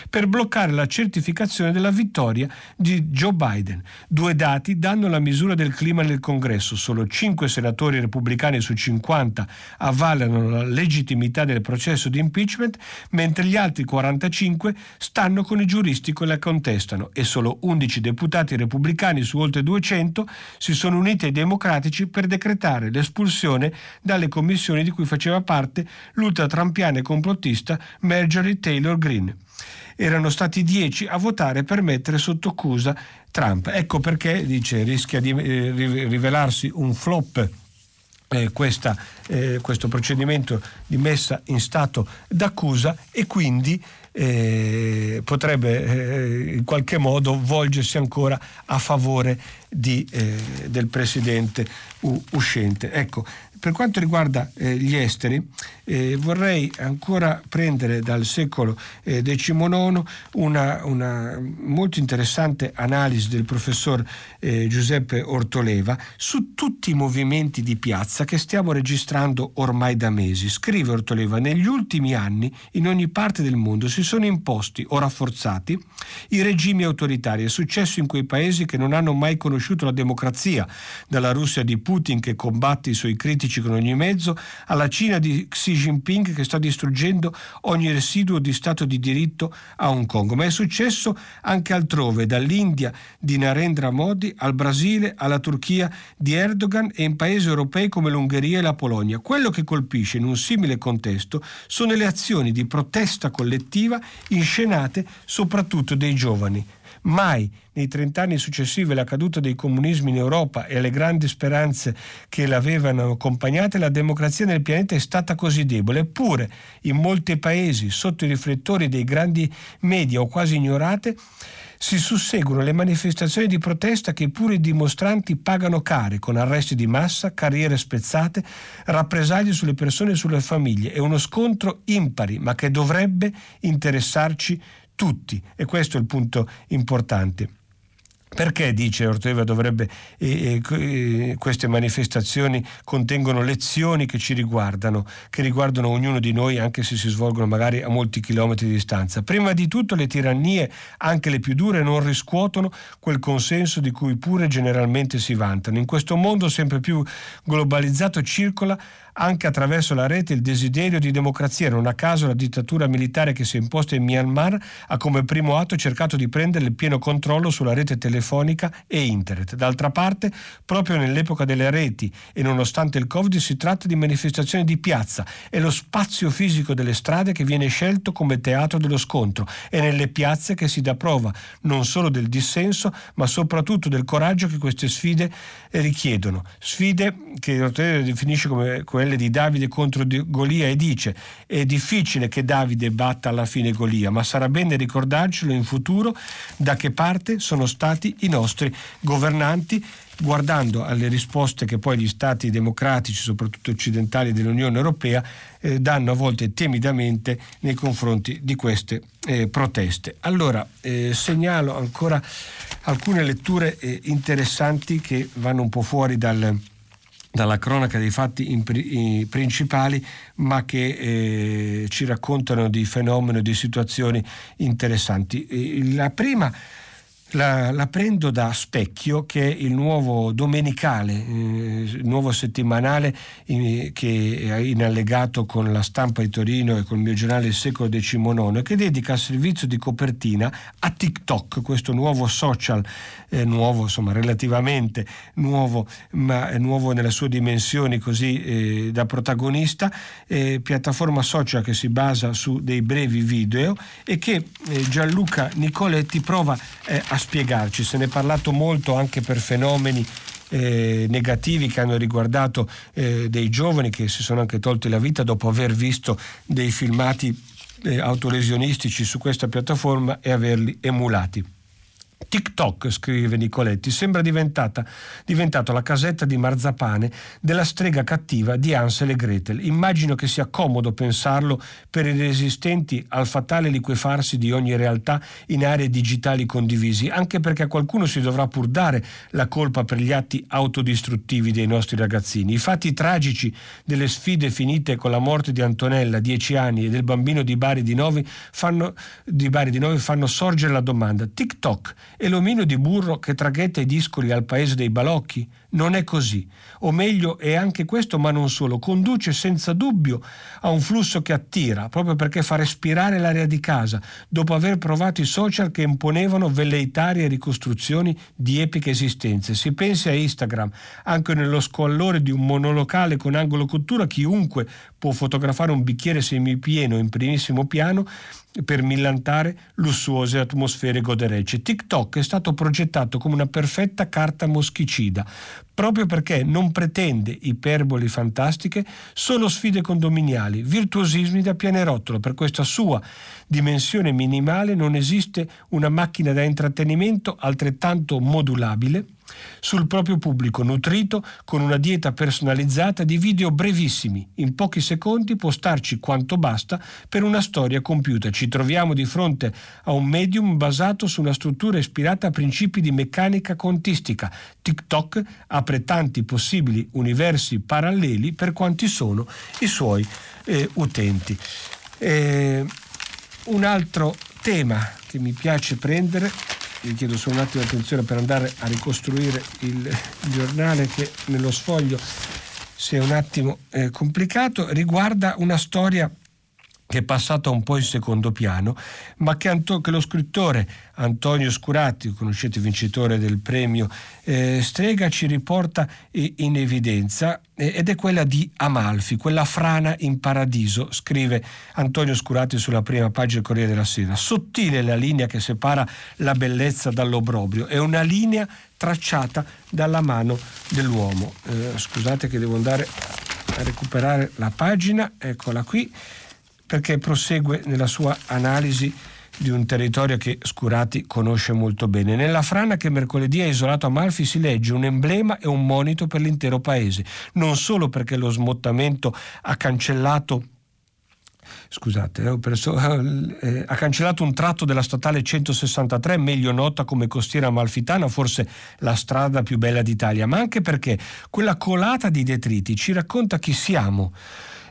per bloccare la certificazione della vittoria di Joe Biden. Due dati danno la misura del clima nel Congresso. Solo 5 senatori repubblicani su 50 avvalano avverano la legittimità del processo di impeachment, mentre gli altri 45 stanno con i giuristi che la contestano e solo 11 deputati repubblicani su oltre 200 si sono uniti ai democratici per decretare l'espulsione dalle commissioni di cui faceva parte l'ultratrampiana e complottista Marjorie Taylor Greene erano stati 10 a votare per mettere sotto accusa Trump. Ecco perché, dice, rischia di eh, rivelarsi un flop eh, questa, eh, questo procedimento di messa in stato d'accusa e quindi eh, potrebbe eh, in qualche modo volgersi ancora a favore di, eh, del presidente uscente. Ecco, per quanto riguarda eh, gli esteri, eh, vorrei ancora prendere dal secolo XIX eh, una, una, molto interessante analisi del professor eh, Giuseppe Ortoleva su tutti i movimenti di piazza che stiamo registrando ormai da mesi. Scrive Ortoleva, negli ultimi anni in ogni parte del mondo si sono imposti o rafforzati i regimi autoritari. È successo in quei paesi che non hanno mai conosciuto la democrazia, dalla Russia di Putin che combatte i suoi critici con ogni mezzo, alla Cina di Xi Jinping che sta distruggendo ogni residuo di Stato di diritto a Hong Kong. Ma è successo anche altrove, dall'India di Narendra Modi al Brasile, alla Turchia di Erdogan e in paesi europei come l'Ungheria e la Polonia. Quello che colpisce in un simile contesto sono le azioni di protesta collettiva inscenate soprattutto dei giovani. Mai nei trent'anni successivi alla caduta dei comunismi in Europa e alle grandi speranze che l'avevano accompagnata, la democrazia nel pianeta è stata così debole. Eppure, in molti paesi, sotto i riflettori dei grandi media o quasi ignorate, si susseguono le manifestazioni di protesta che pure i dimostranti pagano care, con arresti di massa, carriere spezzate, rappresaglie sulle persone e sulle famiglie. È uno scontro impari, ma che dovrebbe interessarci tutti e questo è il punto importante. Perché, dice Ortega, dovrebbe, eh, eh, queste manifestazioni contengono lezioni che ci riguardano, che riguardano ognuno di noi, anche se si svolgono magari a molti chilometri di distanza? Prima di tutto le tirannie, anche le più dure, non riscuotono quel consenso di cui pure generalmente si vantano. In questo mondo sempre più globalizzato circola anche attraverso la rete il desiderio di democrazia. Non a caso la dittatura militare che si è imposta in Myanmar ha come primo atto cercato di prendere il pieno controllo sulla rete telefonica e internet. D'altra parte, proprio nell'epoca delle reti e nonostante il Covid si tratta di manifestazioni di piazza, è lo spazio fisico delle strade che viene scelto come teatro dello scontro, è nelle piazze che si dà prova non solo del dissenso, ma soprattutto del coraggio che queste sfide richiedono. Sfide che Rotary definisce come quelle di Davide contro Golia e dice è difficile che Davide batta alla fine Golia, ma sarà bene ricordarcelo in futuro da che parte sono stati i nostri governanti guardando alle risposte che poi gli stati democratici, soprattutto occidentali dell'Unione Europea, eh, danno a volte timidamente nei confronti di queste eh, proteste. Allora, eh, segnalo ancora alcune letture eh, interessanti che vanno un po' fuori dal, dalla cronaca dei fatti in, in, principali, ma che eh, ci raccontano di fenomeni, di situazioni interessanti. La prima la, la, prendo da Specchio, che è il nuovo domenicale, eh, il nuovo settimanale in, che è in allegato con la stampa di Torino e con il mio giornale Il secolo XIX, che dedica il servizio di copertina a TikTok, questo nuovo social, eh, nuovo insomma relativamente nuovo, ma nuovo nelle sue dimensioni così eh, da protagonista, eh, piattaforma social che si basa su dei brevi video e che eh, Gianluca Nicoletti prova eh, a spiegarci. Se ne è parlato molto anche per fenomeni eh, negativi che hanno riguardato eh, dei giovani che si sono anche tolti la vita dopo aver visto dei filmati eh, autolesionistici su questa piattaforma e averli emulati. TikTok, scrive Nicoletti, sembra diventata, diventato la casetta di marzapane della strega cattiva di Ansel e Gretel. Immagino che sia comodo pensarlo per i resistenti al fatale liquefarsi di ogni realtà in aree digitali condivisi, anche perché a qualcuno si dovrà pur dare la colpa per gli atti autodistruttivi dei nostri ragazzini. I fatti tragici delle sfide finite con la morte di Antonella, 10 anni, e del bambino di Bari di Novi fanno, fanno sorgere la domanda: TikTok e l'omino di burro che traghetta i discoli al paese dei balocchi? Non è così. O meglio, è anche questo, ma non solo. Conduce senza dubbio a un flusso che attira, proprio perché fa respirare l'aria di casa, dopo aver provato i social che imponevano velleitarie ricostruzioni di epiche esistenze. Si pensi a Instagram, anche nello squallore di un monolocale con angolo cottura, chiunque può fotografare un bicchiere semipieno in primissimo piano per millantare lussuose atmosfere goderecce. TikTok è stato progettato come una perfetta carta moschicida, proprio perché non pretende iperboli fantastiche, solo sfide condominiali, virtuosismi da pianerottolo. Per questa sua dimensione minimale non esiste una macchina da intrattenimento altrettanto modulabile sul proprio pubblico nutrito con una dieta personalizzata di video brevissimi. In pochi secondi può starci quanto basta per una storia compiuta. Ci troviamo di fronte a un medium basato su una struttura ispirata a principi di meccanica quantistica. TikTok apre tanti possibili universi paralleli per quanti sono i suoi eh, utenti. Eh, un altro tema che mi piace prendere vi chiedo solo un attimo di attenzione per andare a ricostruire il giornale che nello sfoglio si è un attimo eh, complicato, riguarda una storia che è passata un po' in secondo piano, ma che, Anto- che lo scrittore Antonio Scurati, conoscete vincitore del premio eh, Strega, ci riporta in evidenza eh, ed è quella di Amalfi, quella frana in paradiso, scrive Antonio Scurati sulla prima pagina del Corriere della Sera. Sottile la linea che separa la bellezza dall'obrobrio, è una linea tracciata dalla mano dell'uomo. Eh, scusate che devo andare a recuperare la pagina, eccola qui perché prosegue nella sua analisi di un territorio che Scurati conosce molto bene. Nella frana che mercoledì ha isolato Amalfi si legge un emblema e un monito per l'intero paese, non solo perché lo smottamento ha cancellato scusate, eh, perso, eh, ha cancellato un tratto della statale 163, meglio nota come costiera amalfitana, forse la strada più bella d'Italia, ma anche perché quella colata di detriti ci racconta chi siamo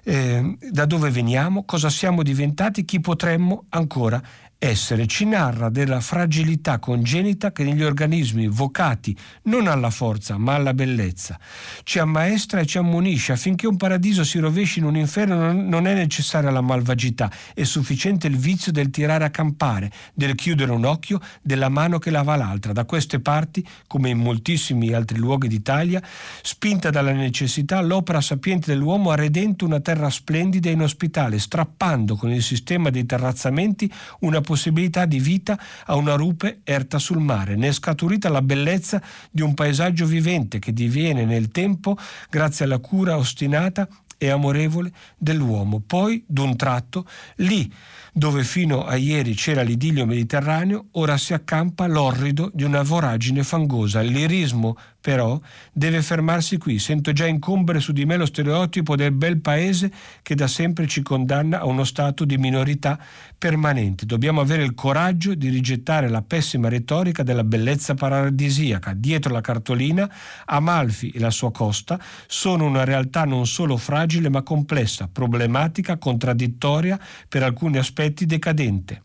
eh, da dove veniamo, cosa siamo diventati, chi potremmo ancora essere ci narra della fragilità congenita che negli organismi vocati non alla forza ma alla bellezza. Ci ammaestra e ci ammonisce affinché un paradiso si rovesci in un inferno non è necessaria la malvagità, è sufficiente il vizio del tirare a campare, del chiudere un occhio, della mano che lava l'altra. Da queste parti, come in moltissimi altri luoghi d'Italia, spinta dalla necessità, l'opera sapiente dell'uomo ha redento una terra splendida e inospitale, strappando con il sistema dei terrazzamenti una possibilità di vita a una rupe erta sul mare. Ne è scaturita la bellezza di un paesaggio vivente che diviene nel tempo, grazie alla cura ostinata e amorevole dell'uomo. Poi, d'un tratto, lì dove fino a ieri c'era l'idillio mediterraneo, ora si accampa l'orrido di una voragine fangosa. Lirismo, però, deve fermarsi qui. Sento già incombere su di me lo stereotipo del bel paese che da sempre ci condanna a uno stato di minorità permanente. Dobbiamo avere il coraggio di rigettare la pessima retorica della bellezza paradisiaca. Dietro la cartolina, Amalfi e la sua costa sono una realtà non solo fragile ma complessa, problematica, contraddittoria, per alcuni aspetti decadente.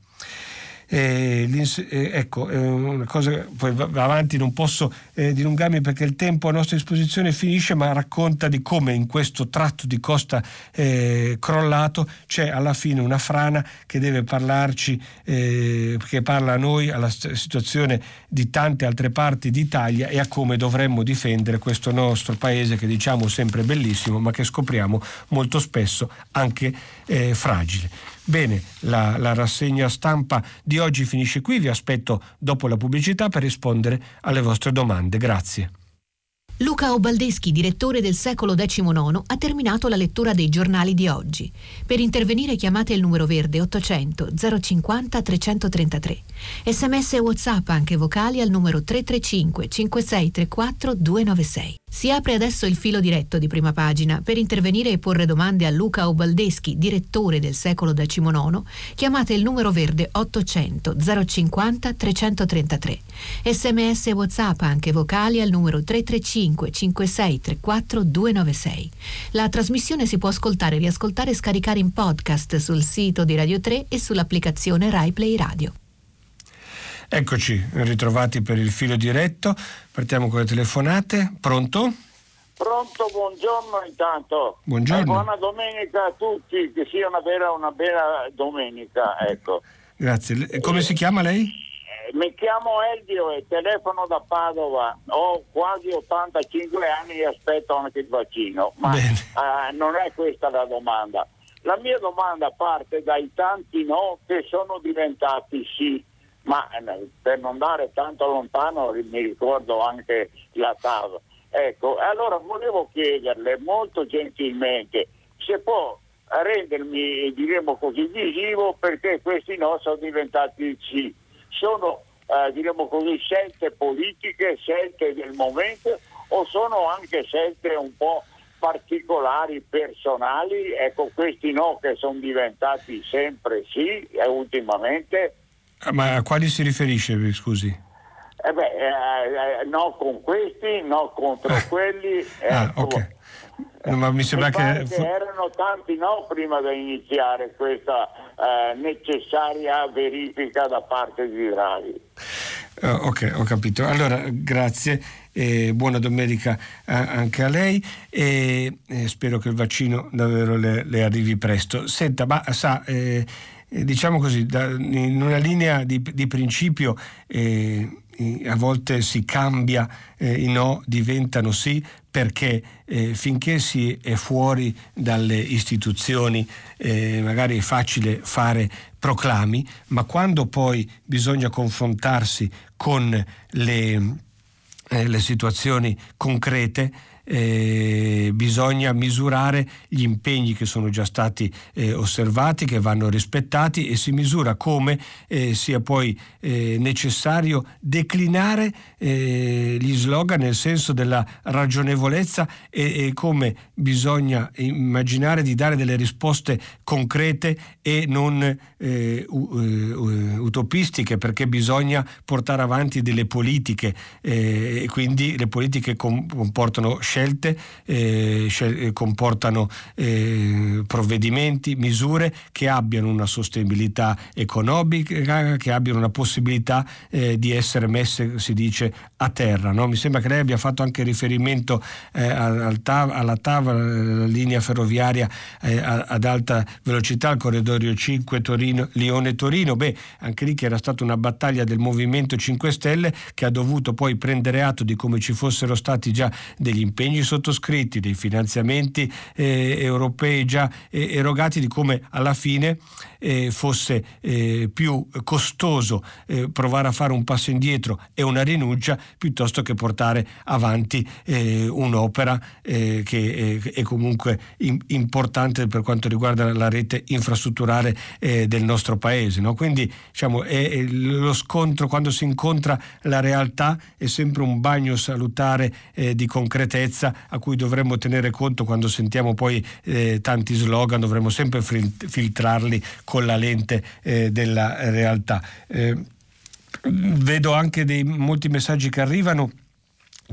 Eh, eh, ecco, è una cosa, poi va avanti, non posso eh, dilungarmi perché il tempo a nostra disposizione finisce, ma racconta di come in questo tratto di costa eh, crollato c'è alla fine una frana che deve parlarci, eh, che parla a noi, alla situazione di tante altre parti d'Italia e a come dovremmo difendere questo nostro paese che diciamo sempre bellissimo, ma che scopriamo molto spesso anche eh, fragile. Bene, la, la rassegna stampa di oggi finisce qui, vi aspetto dopo la pubblicità per rispondere alle vostre domande. Grazie. Luca Obaldeschi, direttore del secolo XIX, ha terminato la lettura dei giornali di oggi. Per intervenire chiamate il numero verde 800 050 333. Sms e WhatsApp anche vocali al numero 335 5634 296. Si apre adesso il filo diretto di prima pagina. Per intervenire e porre domande a Luca Obaldeschi, direttore del secolo XIX, chiamate il numero verde 800 050 333. Sms e WhatsApp anche vocali al numero 335 5634 296. La trasmissione si può ascoltare, riascoltare e scaricare in podcast sul sito di Radio 3 e sull'applicazione RaiPlay Radio. Eccoci, ritrovati per il filo diretto. Partiamo con le telefonate. Pronto? Pronto, buongiorno intanto. Buongiorno. E buona domenica a tutti, che sia una vera, una bella domenica. Ecco. Grazie. Come si chiama lei? Eh, mi chiamo Elvio e telefono da Padova. Ho quasi 85 anni e aspetto anche il vaccino, ma uh, non è questa la domanda. La mia domanda parte dai tanti no che sono diventati sì ma eh, per non andare tanto lontano mi ricordo anche la TAV. Ecco, allora volevo chiederle molto gentilmente se può rendermi, diremo così, visivo perché questi no sono diventati sì. Sono, eh, diremo così, scelte politiche, scelte del momento o sono anche scelte un po' particolari, personali? Ecco, questi no che sono diventati sempre sì, e ultimamente ma a quali si riferisce, scusi? Eh beh, eh, eh, no con questi, no contro eh. quelli. ah, ecco. ok. No, ma mi sembra mi che... che... erano tanti no prima di iniziare questa eh, necessaria verifica da parte di Draghi. Uh, ok, ho capito. Allora, grazie e buona domenica anche a lei e, e, spero che il vaccino davvero le, le arrivi presto. Senta, ma sa, eh, diciamo così, da, in una linea di, di principio eh, a volte si cambia, eh, i no diventano sì, perché eh, finché si è fuori dalle istituzioni eh, magari è facile fare proclami, ma quando poi bisogna confrontarsi con le, le situazioni concrete, eh, bisogna misurare gli impegni che sono già stati eh, osservati, che vanno rispettati e si misura come eh, sia poi eh, necessario declinare eh, gli slogan nel senso della ragionevolezza e, e, come bisogna immaginare di dare delle risposte concrete e non eh, utopistiche perché bisogna portare avanti delle politiche e quindi le politiche comportano scelte scelte, eh, scel- comportano eh, provvedimenti, misure che abbiano una sostenibilità economica, che abbiano una possibilità eh, di essere messe, si dice, a terra. No? Mi sembra che lei abbia fatto anche riferimento eh, al alla TAV, la linea ferroviaria eh, ad alta velocità, il corridoio 5 Torino, Lione-Torino. Beh, anche lì che era stata una battaglia del Movimento 5 Stelle che ha dovuto poi prendere atto di come ci fossero stati già degli impegni sottoscritti, dei finanziamenti eh, europei già eh, erogati, di come alla fine eh, fosse eh, più costoso eh, provare a fare un passo indietro e una rinuncia piuttosto che portare avanti eh, un'opera che è, è comunque in, importante per quanto riguarda la rete infrastrutturale del nostro paese. No? Quindi diciamo, è, è lo scontro quando si incontra la realtà è sempre un bagno salutare di concretezza a cui dovremmo tenere conto quando sentiamo poi tanti slogan, dovremmo sempre filtrarli con la lente eh, della realtà. Eh, vedo anche dei molti messaggi che arrivano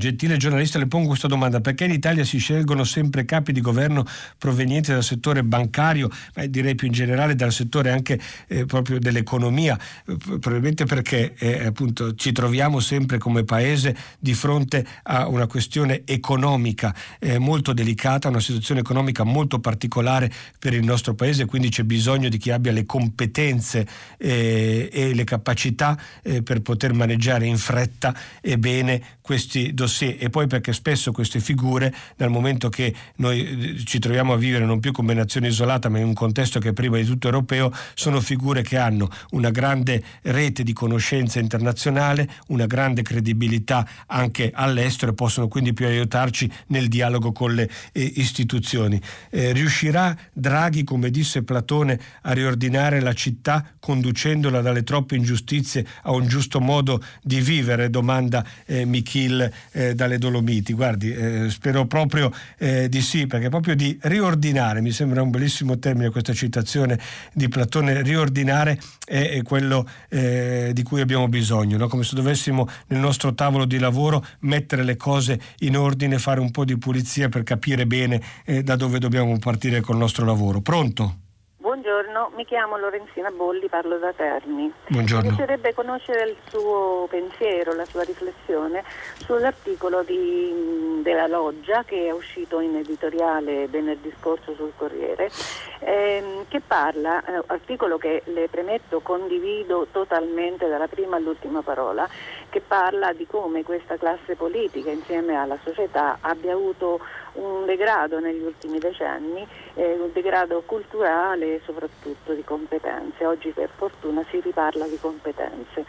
Gentile giornalista, le pongo questa domanda: perché in Italia si scelgono sempre capi di governo provenienti dal settore bancario, ma direi più in generale dal settore anche eh, proprio dell'economia? Eh, probabilmente perché eh, appunto ci troviamo sempre come paese di fronte a una questione economica eh, molto delicata, una situazione economica molto particolare per il nostro paese, quindi c'è bisogno di chi abbia le competenze eh, e le capacità eh, per poter maneggiare in fretta e bene questi dossier e poi perché spesso queste figure, dal momento che noi eh, ci troviamo a vivere non più come nazione isolata ma in un contesto che è prima di tutto europeo, sono figure che hanno una grande rete di conoscenza internazionale, una grande credibilità anche all'estero e possono quindi più aiutarci nel dialogo con le eh, istituzioni. Eh, riuscirà Draghi, come disse Platone, a riordinare la città conducendola dalle troppe ingiustizie a un giusto modo di vivere? Domanda eh, Michil eh, dalle Dolomiti. Guardi, eh, spero proprio eh, di sì, perché proprio di riordinare, mi sembra un bellissimo termine questa citazione di Platone, riordinare è, è quello eh, di cui abbiamo bisogno, no? come se dovessimo nel nostro tavolo di lavoro mettere le cose in ordine, fare un po' di pulizia per capire bene eh, da dove dobbiamo partire col nostro lavoro. Pronto? Buongiorno, mi chiamo Lorenzina Bolli, parlo da Terni. Buongiorno. Mi piacerebbe conoscere il suo pensiero, la sua riflessione sull'articolo di, della Loggia che è uscito in editoriale venerdì scorso sul Corriere, ehm, che parla, eh, articolo che le premetto condivido totalmente dalla prima all'ultima parola, che parla di come questa classe politica insieme alla società abbia avuto un degrado negli ultimi decenni, eh, un degrado culturale e soprattutto di competenze. Oggi per fortuna si riparla di competenze.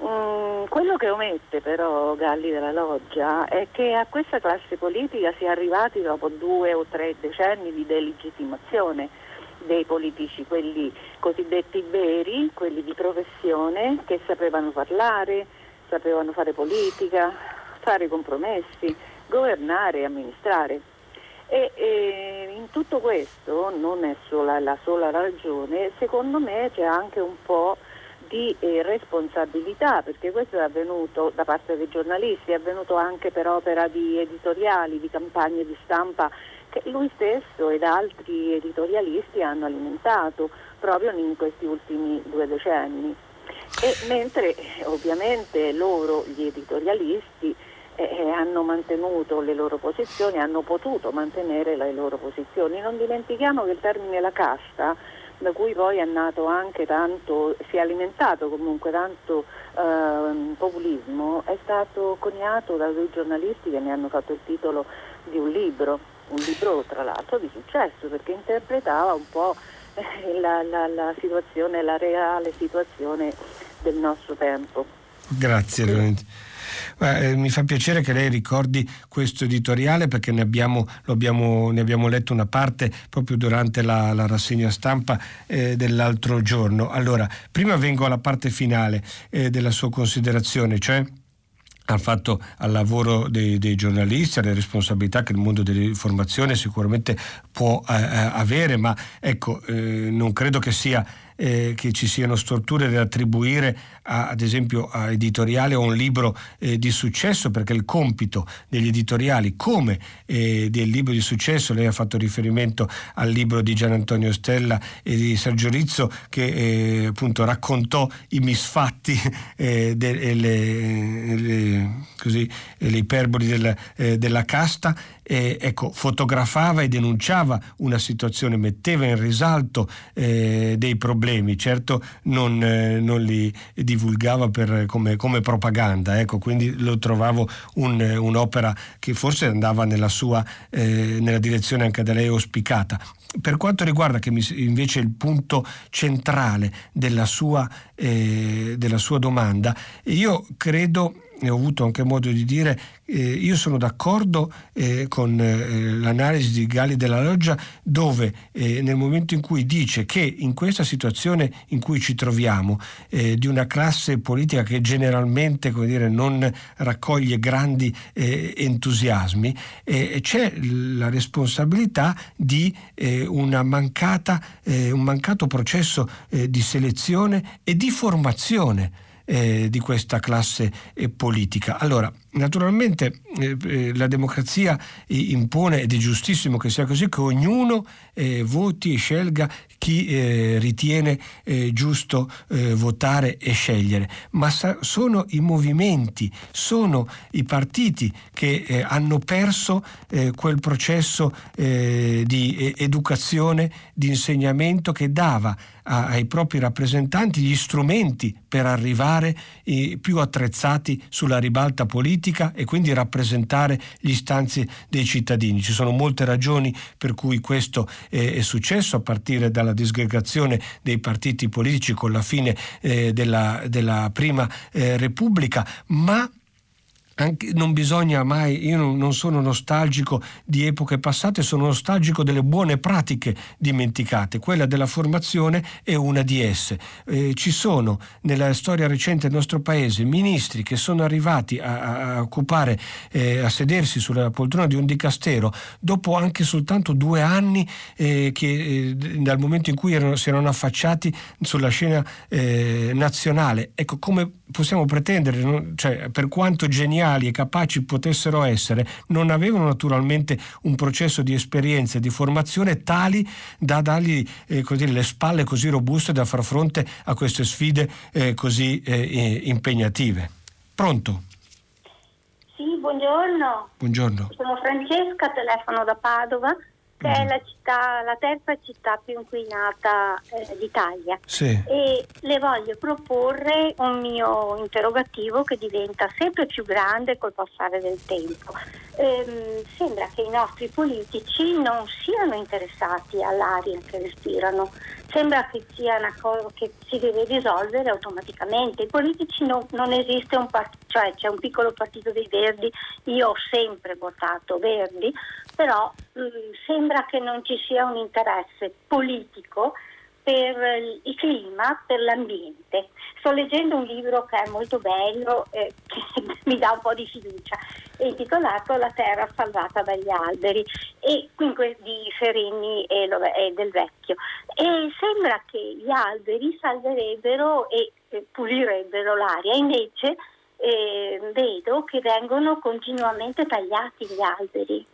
Mm, quello che omette però Galli della Loggia è che a questa classe politica si è arrivati dopo due o tre decenni di delegittimazione dei politici, quelli cosiddetti veri, quelli di professione, che sapevano parlare, sapevano fare politica, fare compromessi, governare e amministrare. E, e, in tutto questo non è sola, la sola ragione, secondo me c'è anche un po' di eh, responsabilità, perché questo è avvenuto da parte dei giornalisti, è avvenuto anche per opera di editoriali, di campagne di stampa che lui stesso ed altri editorialisti hanno alimentato proprio in questi ultimi due decenni. E mentre ovviamente loro, gli editorialisti, eh, hanno mantenuto le loro posizioni, hanno potuto mantenere le loro posizioni. Non dimentichiamo che il termine la casta, da cui poi è nato anche tanto, si è alimentato comunque tanto eh, populismo, è stato coniato da due giornalisti che ne hanno fatto il titolo di un libro, un libro tra l'altro di successo perché interpretava un po' eh, la, la, la situazione, la reale situazione del nostro tempo. Grazie Lorenzo. Eh, mi fa piacere che lei ricordi questo editoriale perché ne abbiamo, abbiamo, ne abbiamo letto una parte proprio durante la, la rassegna stampa eh, dell'altro giorno. Allora, prima vengo alla parte finale eh, della sua considerazione, cioè al fatto al lavoro dei, dei, giornalisti, alle responsabilità che il mondo dell'informazione sicuramente può eh, eh avere, ma ecco, eh, non credo che sia eh, che ci siano storture da attribuire a, ad esempio a editoriale o un libro eh, di successo, perché il compito degli editoriali, come eh, del libro di successo, lei ha fatto riferimento al libro di Gian Antonio Stella e di Sergio Rizzo che eh, appunto raccontò i misfatti eh, de, le, le, così, le iperboli del, eh, della casta eh, ecco, fotografava e denunciava una situazione, metteva in risalto eh, dei problemi, certo non, eh, non li divulgava per, come, come, propaganda, ecco, quindi lo trovavo un, un'opera che forse andava nella, sua, eh, nella direzione anche da lei auspicata. Per quanto riguarda invece il punto centrale della sua, eh, della sua domanda, io credo ne ho avuto anche modo di dire, eh, io sono d'accordo eh, con eh, l'analisi di Gali della Loggia dove eh, nel momento in cui dice che in questa situazione in cui ci troviamo, eh, di una classe politica che generalmente dire, non raccoglie grandi eh, entusiasmi, c'è la responsabilità di mancata, un mancato processo di selezione e di formazione eh, di questa classe politica. Allora, naturalmente eh, eh la democrazia impone, ed è giustissimo che sia così, che ognuno eh, voti e scelga chi eh, ritiene giusto votare e scegliere, ma sa- sono i movimenti, sono i partiti che hanno perso quel processo di educazione, di insegnamento che dava a- ai propri rappresentanti gli strumenti per arrivare eh, più attrezzati sulla ribalta politica e quindi rappresentare gli istanze dei cittadini. Ci sono molte ragioni per cui questo è successo, a partire dalla disgregazione dei partiti politici con la fine eh, della, della, prima eh, Repubblica, ma anche, non bisogna mai, io non, non, sono nostalgico di epoche passate, sono nostalgico delle buone pratiche dimenticate. Quella della formazione è una di esse. Eh, ci sono nella storia recente del nostro paese ministri che sono arrivati a, a occupare, eh, a sedersi sulla poltrona di un dicastero dopo anche soltanto due anni eh, che, eh, dal momento in cui erano, si erano affacciati sulla scena eh, nazionale. Ecco, come possiamo pretendere, cioè, per quanto geniale geniali e capaci potessero essere, non avevano naturalmente un processo di esperienza e di formazione tali da dargli eh, così, le spalle così robuste da far fronte a queste sfide eh, così eh, impegnative. Pronto? Sì, buongiorno. Buongiorno. Sono Francesca, telefono da Padova che è la, città, la terza città più inquinata eh, d'Italia. Sì. E le voglio proporre un mio interrogativo che diventa sempre più grande col passare del tempo. Ehm, sembra che i nostri politici non siano interessati all'aria che respirano, sembra che sia una cosa che si deve risolvere automaticamente. I politici non, non esiste un partito, cioè c'è un piccolo partito dei Verdi, io ho sempre votato Verdi, però mh, mm, sembra che non ci sia un interesse politico per il clima, per l'ambiente. Sto leggendo un libro che è molto bello, eh, che mi dà un po' di fiducia, intitolato La terra salvata dagli alberi, e quindi di Ferini e, e del Vecchio. E sembra che gli alberi salverebbero e pulirebbero l'aria, invece eh, vedo che vengono continuamente tagliati gli alberi.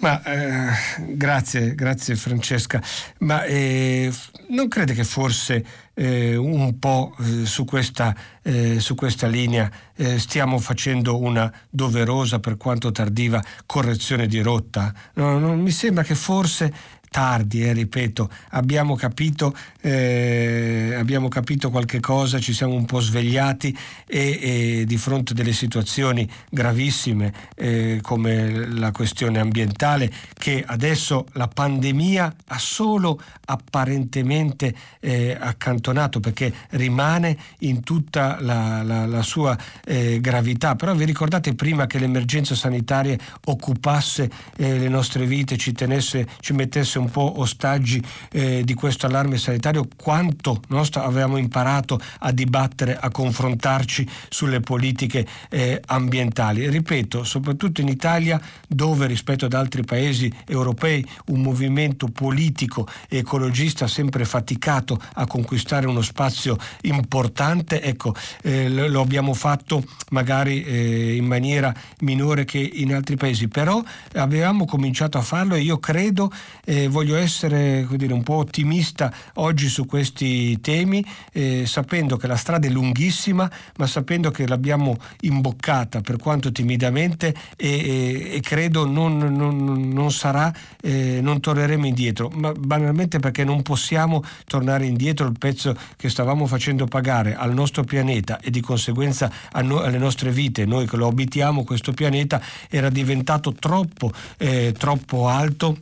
Ma eh, grazie, grazie Francesca. Ma eh, non crede che forse eh, un po' eh, su questa, eh, su, questa, linea eh, stiamo facendo una doverosa, per quanto tardiva, correzione di rotta? No, no, mi sembra che forse tardi, eh, ripeto, abbiamo capito, eh, abbiamo capito qualche cosa, ci siamo un po' svegliati e, e di fronte a delle situazioni gravissime eh, come la questione ambientale che adesso la pandemia ha solo apparentemente eh, accantonato perché rimane in tutta la, la, la sua eh, gravità. Però vi ricordate prima che l'emergenza sanitaria occupasse eh, le nostre vite, ci tenesse, ci mettesse un po' ostaggi eh, di questo allarme sanitario, quanto no, avevamo imparato a dibattere, a confrontarci sulle politiche eh, ambientali. Ripeto, soprattutto in Italia, dove rispetto ad altri paesi europei un movimento politico e ecologista ha sempre faticato a conquistare uno spazio importante, ecco, eh, lo abbiamo fatto magari eh, in maniera minore che in altri paesi, però avevamo cominciato a farlo e io credo, eh, voglio essere dire, un po' ottimista oggi su questi temi, eh, sapendo che la strada è lunghissima, ma sapendo che l'abbiamo imboccata per quanto timidamente e, e credo non, non, non sarà, eh, non torneremo indietro, ma banalmente perché non possiamo tornare indietro il pezzo che stavamo facendo pagare al nostro pianeta e di conseguenza no, alle nostre vite, noi che lo abitiamo questo pianeta, era diventato troppo, eh, troppo alto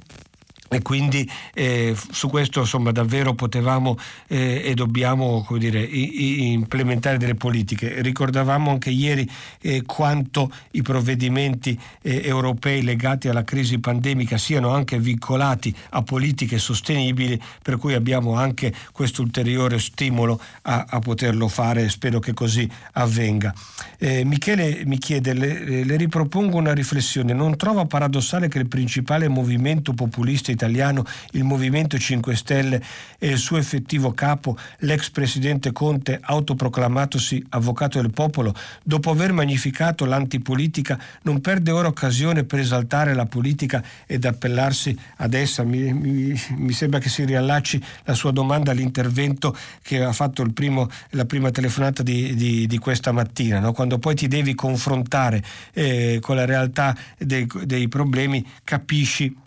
e quindi eh, su questo insomma davvero potevamo eh, e dobbiamo dire, i, i implementare delle politiche. Ricordavamo anche ieri eh, quanto i provvedimenti eh, europei legati alla crisi pandemica siano anche vincolati a politiche sostenibili, per cui abbiamo anche questo ulteriore stimolo a, a poterlo fare e spero che così avvenga. Eh, Michele mi chiede, le, le ripropongo una riflessione, non trova paradossale che il principale movimento populista italiano, il Movimento 5 Stelle e il suo effettivo capo, l'ex presidente Conte, autoproclamatosi avvocato del popolo, dopo aver magnificato l'antipolitica, non perde ora occasione per esaltare la politica ed appellarsi ad essa. Mi, mi, mi sembra che si riallacci la sua domanda all'intervento che ha fatto primo, la prima telefonata di, di, di questa mattina, no? quando poi ti devi confrontare eh, con la realtà dei, dei problemi, capisci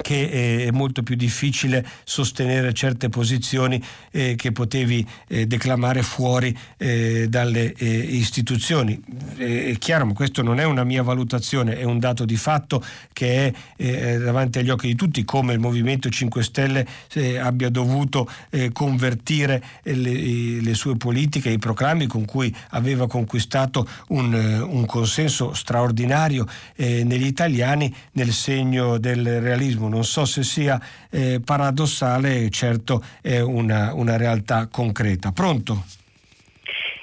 che è molto più difficile sostenere certe posizioni eh, che potevi eh, declamare fuori eh, dalle eh, istituzioni. è chiaro, ma questo non è una mia valutazione, è un dato di fatto che è eh, davanti agli occhi di tutti come il Movimento 5 Stelle eh, abbia dovuto convertire le, le, sue politiche, i proclami con cui aveva conquistato un, un consenso straordinario negli italiani nel segno del realismo non so se sia eh, paradossale, certo è una, una realtà concreta. Pronto?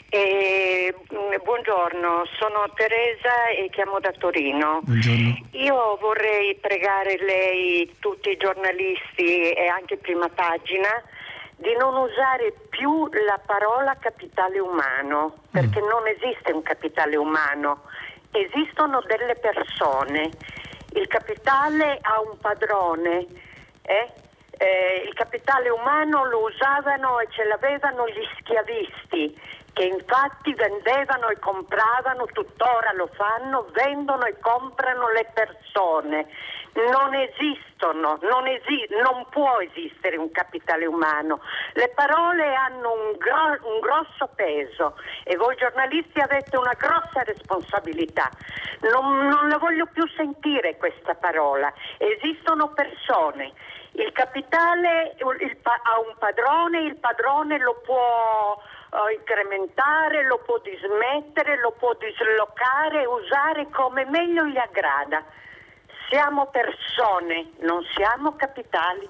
Eh, buongiorno, sono Teresa e chiamo da Torino. Buongiorno. Io vorrei pregare lei, tutti i giornalisti e anche prima pagina, di non usare più la parola capitale umano, perché mm. non esiste un capitale umano, esistono delle persone il capitale ha un padrone, eh? Eh, il capitale umano lo usavano e ce l'avevano gli schiavisti che infatti vendevano e compravano, tuttora lo fanno, vendono e comprano le persone. Non esistono, non, esi- non può esistere un capitale umano. Le parole hanno un, gro- un grosso peso e voi giornalisti avete una grossa responsabilità. Non, non la voglio più sentire questa parola. Esistono persone. Il capitale il pa- ha un padrone, il padrone lo può incrementare, lo può dismettere, lo può dislocare, usare come meglio gli aggrada. Siamo persone, non siamo capitali.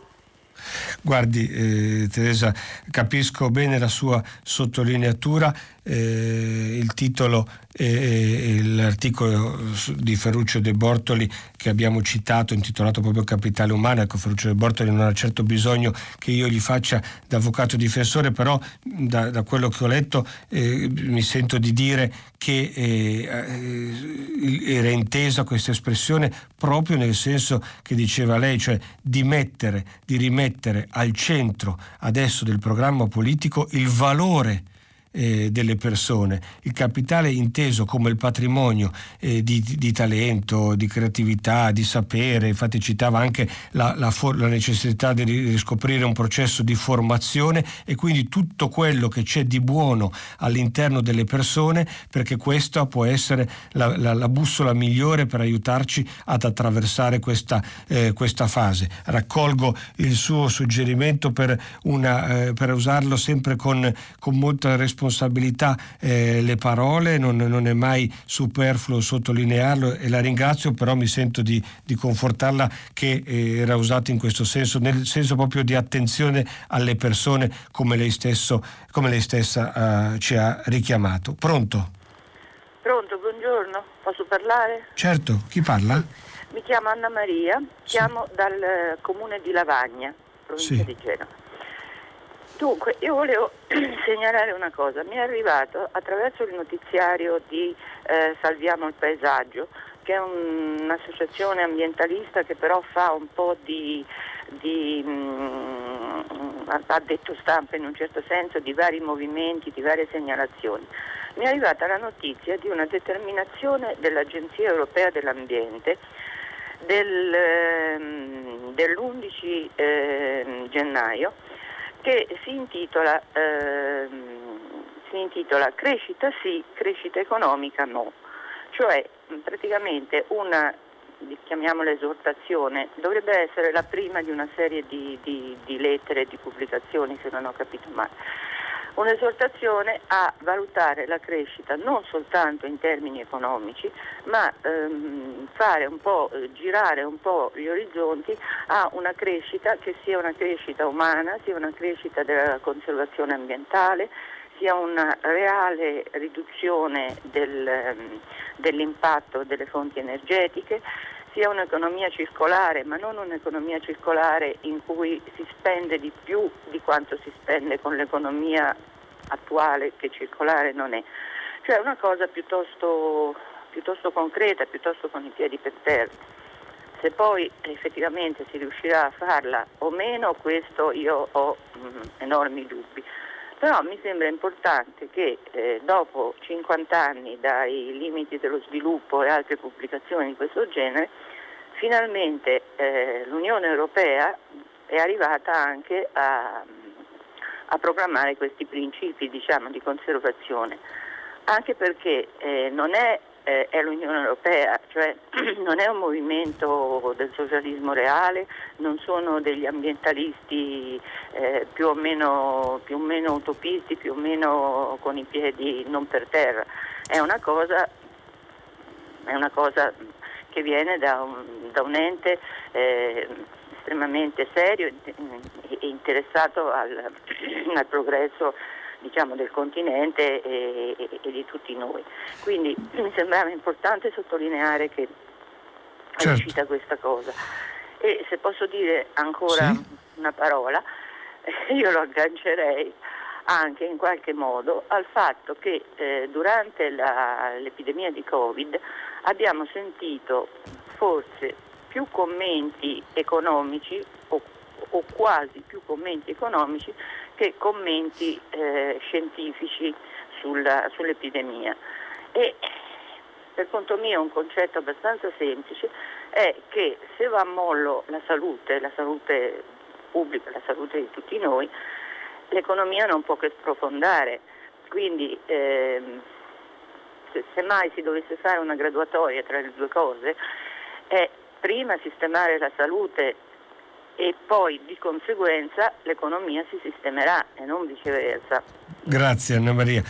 Guardi, eh, Teresa, capisco bene la sua sottolineatura eh, il titolo e l'articolo di Ferruccio De Bortoli che abbiamo citato, intitolato proprio Capitale Umano. Ecco, Ferruccio De Bortoli non ha certo bisogno che io gli faccia da avvocato difensore, però da, da quello che ho letto eh, mi sento di dire che eh, eh, era intesa questa espressione proprio nel senso che diceva lei, cioè di mettere, di rimettere al centro adesso del programma politico il valore eh, delle persone. Il capitale inteso come il patrimonio eh, di, di, talento, di creatività, di sapere, infatti citava anche la, la, for- la, necessità di riscoprire un processo di formazione e quindi tutto quello che c'è di buono all'interno delle persone perché questa può essere la, la, la bussola migliore per aiutarci ad attraversare questa, eh, questa fase. Raccolgo il suo suggerimento per, una, eh, per usarlo sempre con, con molta responsabilità responsabilità eh, le parole, non, non, è mai superfluo sottolinearlo e la ringrazio, però mi sento di, di confortarla che eh, era usato in questo senso, nel senso proprio di attenzione alle persone come lei, stesso, come lei stessa eh, ci ha richiamato. Pronto? Pronto, buongiorno, posso parlare? Certo, chi parla? Mi chiamo Anna Maria, chiamo sì. dal eh, comune di Lavagna, provincia sì. di Genova. Dunque, io volevo segnalare una cosa, mi è arrivato attraverso il notiziario di eh, Salviamo il Paesaggio, che è un, un'associazione ambientalista che però fa un po' di, di mh, mm, ha detto stampa in un certo senso, di vari movimenti, di varie segnalazioni. Mi è arrivata la notizia di una determinazione dell'Agenzia Europea dell'Ambiente del, ehm, dell'11 eh, gennaio che si intitola, eh, si intitola Crescita sì, crescita economica no, cioè praticamente una chiamiamola esortazione, dovrebbe essere la prima di una serie di, di, di lettere e di pubblicazioni, se non ho capito male un'esortazione a valutare la crescita non soltanto in termini economici, ma ehm, fare un po', girare un po' gli orizzonti a una crescita che sia una crescita umana, sia una crescita della conservazione ambientale, sia una reale riduzione del, ehm, dell'impatto delle fonti energetiche, sia un'economia circolare, ma non un'economia circolare in cui si spende di più di quanto si spende con l'economia attuale che circolare non è. Cioè una cosa piuttosto, piuttosto concreta, piuttosto con i piedi per terra. Se poi effettivamente si riuscirà a farla o meno, questo io ho mh, mm, enormi dubbi. Però mi sembra importante che eh, dopo 50 anni dai limiti dello sviluppo e altre pubblicazioni di questo genere, finalmente eh, l'Unione Europea è arrivata anche a, a programmare questi principi diciamo, di conservazione, anche perché eh, non è eh, è l'Unione Europea, cioè non è un movimento del socialismo reale, non sono degli ambientalisti eh, più, o meno, più, o meno, utopisti, più o meno con i piedi non per terra, è una cosa, è una cosa che viene da un, da un ente eh, estremamente serio e interessato al, al progresso diciamo, del continente e, e, e, di tutti noi. Quindi mi sembrava importante sottolineare che certo. è uscita questa cosa. E se posso dire ancora sì. una parola, io lo aggancerei anche in qualche modo al fatto che eh, durante la, l'epidemia di Covid abbiamo sentito forse più commenti economici o, o quasi più commenti economici che commenti eh, scientifici sulla, sull'epidemia. E per conto mio un concetto abbastanza semplice è che se va a mollo la salute, la salute pubblica, la salute di tutti noi, l'economia non può che sprofondare. Quindi ehm, se, se mai si dovesse fare una graduatoria tra le due cose, è prima sistemare la salute e poi di conseguenza l'economia si sistemerà e non viceversa. Grazie Anna Maria.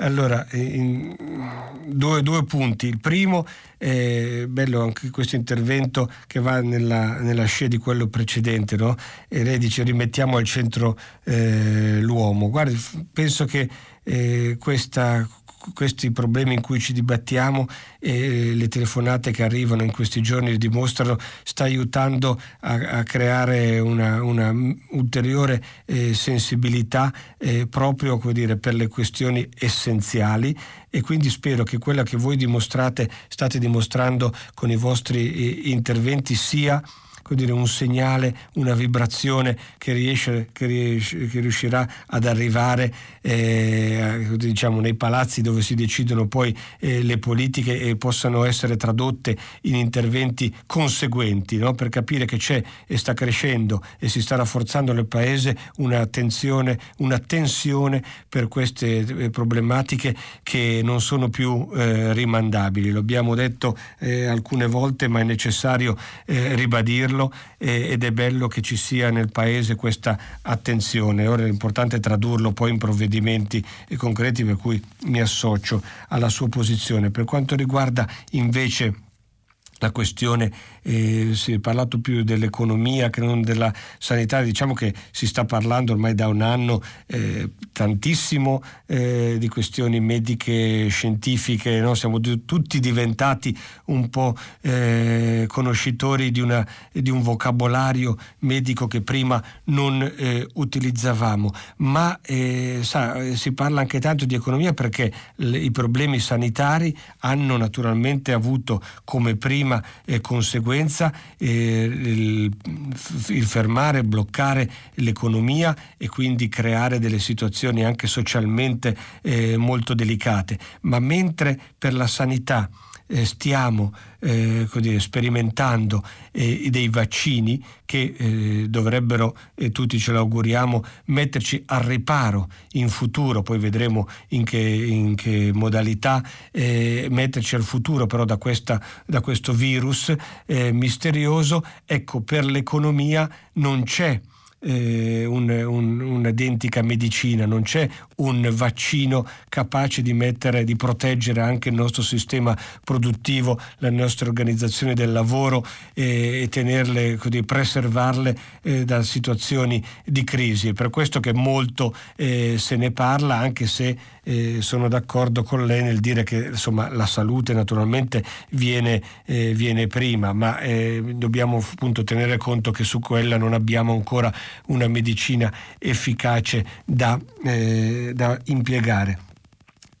Allora, due, due, punti. Il primo, è bello anche questo intervento che va nella, nella scia di quello precedente, no? E lei dice rimettiamo al centro eh, l'uomo. Guardi, penso che eh, questa, questi problemi in cui ci dibattiamo e le telefonate che arrivano in questi giorni dimostrano, sta aiutando a, a creare una, una ulteriore eh, sensibilità eh, proprio dire, per le questioni essenziali. E quindi spero che quella che voi dimostrate, state dimostrando con i vostri eh, interventi sia dire, un segnale, una vibrazione che, riesce, che, riesce, che riuscirà ad arrivare eh, diciamo, nei palazzi dove si decidono poi eh, le politiche e possano essere tradotte in interventi conseguenti no? per capire che c'è e sta crescendo e si sta rafforzando nel Paese un'attenzione, una tensione per queste eh, problematiche che non sono più eh, rimandabili. Lo abbiamo detto eh, alcune volte ma è necessario eh, ribadirlo dirlo eh, ed è bello che ci sia nel Paese questa attenzione. Ora è importante tradurlo poi in provvedimenti concreti per cui mi associo alla sua posizione. Per quanto riguarda invece la questione, eh, si è parlato più dell'economia che non della sanità, diciamo che si sta parlando ormai da un anno eh, tantissimo eh, di questioni mediche, scientifiche, no? siamo tutti diventati un po' eh, conoscitori di, una, di, un vocabolario medico che prima non eh, utilizzavamo, ma eh, sa, si parla anche tanto di economia perché le, i problemi sanitari hanno naturalmente avuto come prima prima eh, conseguenza eh, il, il, fermare, bloccare l'economia e quindi creare delle situazioni anche socialmente eh, molto delicate. Ma mentre per la sanità eh, stiamo eh, dire, sperimentando eh, dei vaccini che eh, dovrebbero, e tutti ce lo auguriamo, metterci al riparo in futuro, poi vedremo in che, in che modalità, eh, metterci al futuro però da, questa, da questo virus eh, misterioso, ecco per l'economia non c'è eh, un, un, un'identica medicina, non c'è un vaccino capace di mettere, di proteggere anche il nostro sistema produttivo, la nostra organizzazione del lavoro eh, e tenerle, così, preservarle eh, da situazioni di crisi. È per questo che molto eh, se ne parla, anche se eh, sono d'accordo con lei nel dire che insomma, la salute naturalmente viene, eh, viene prima, ma eh, dobbiamo appunto tenere conto che su quella non abbiamo ancora una medicina efficace da, eh, da impiegare.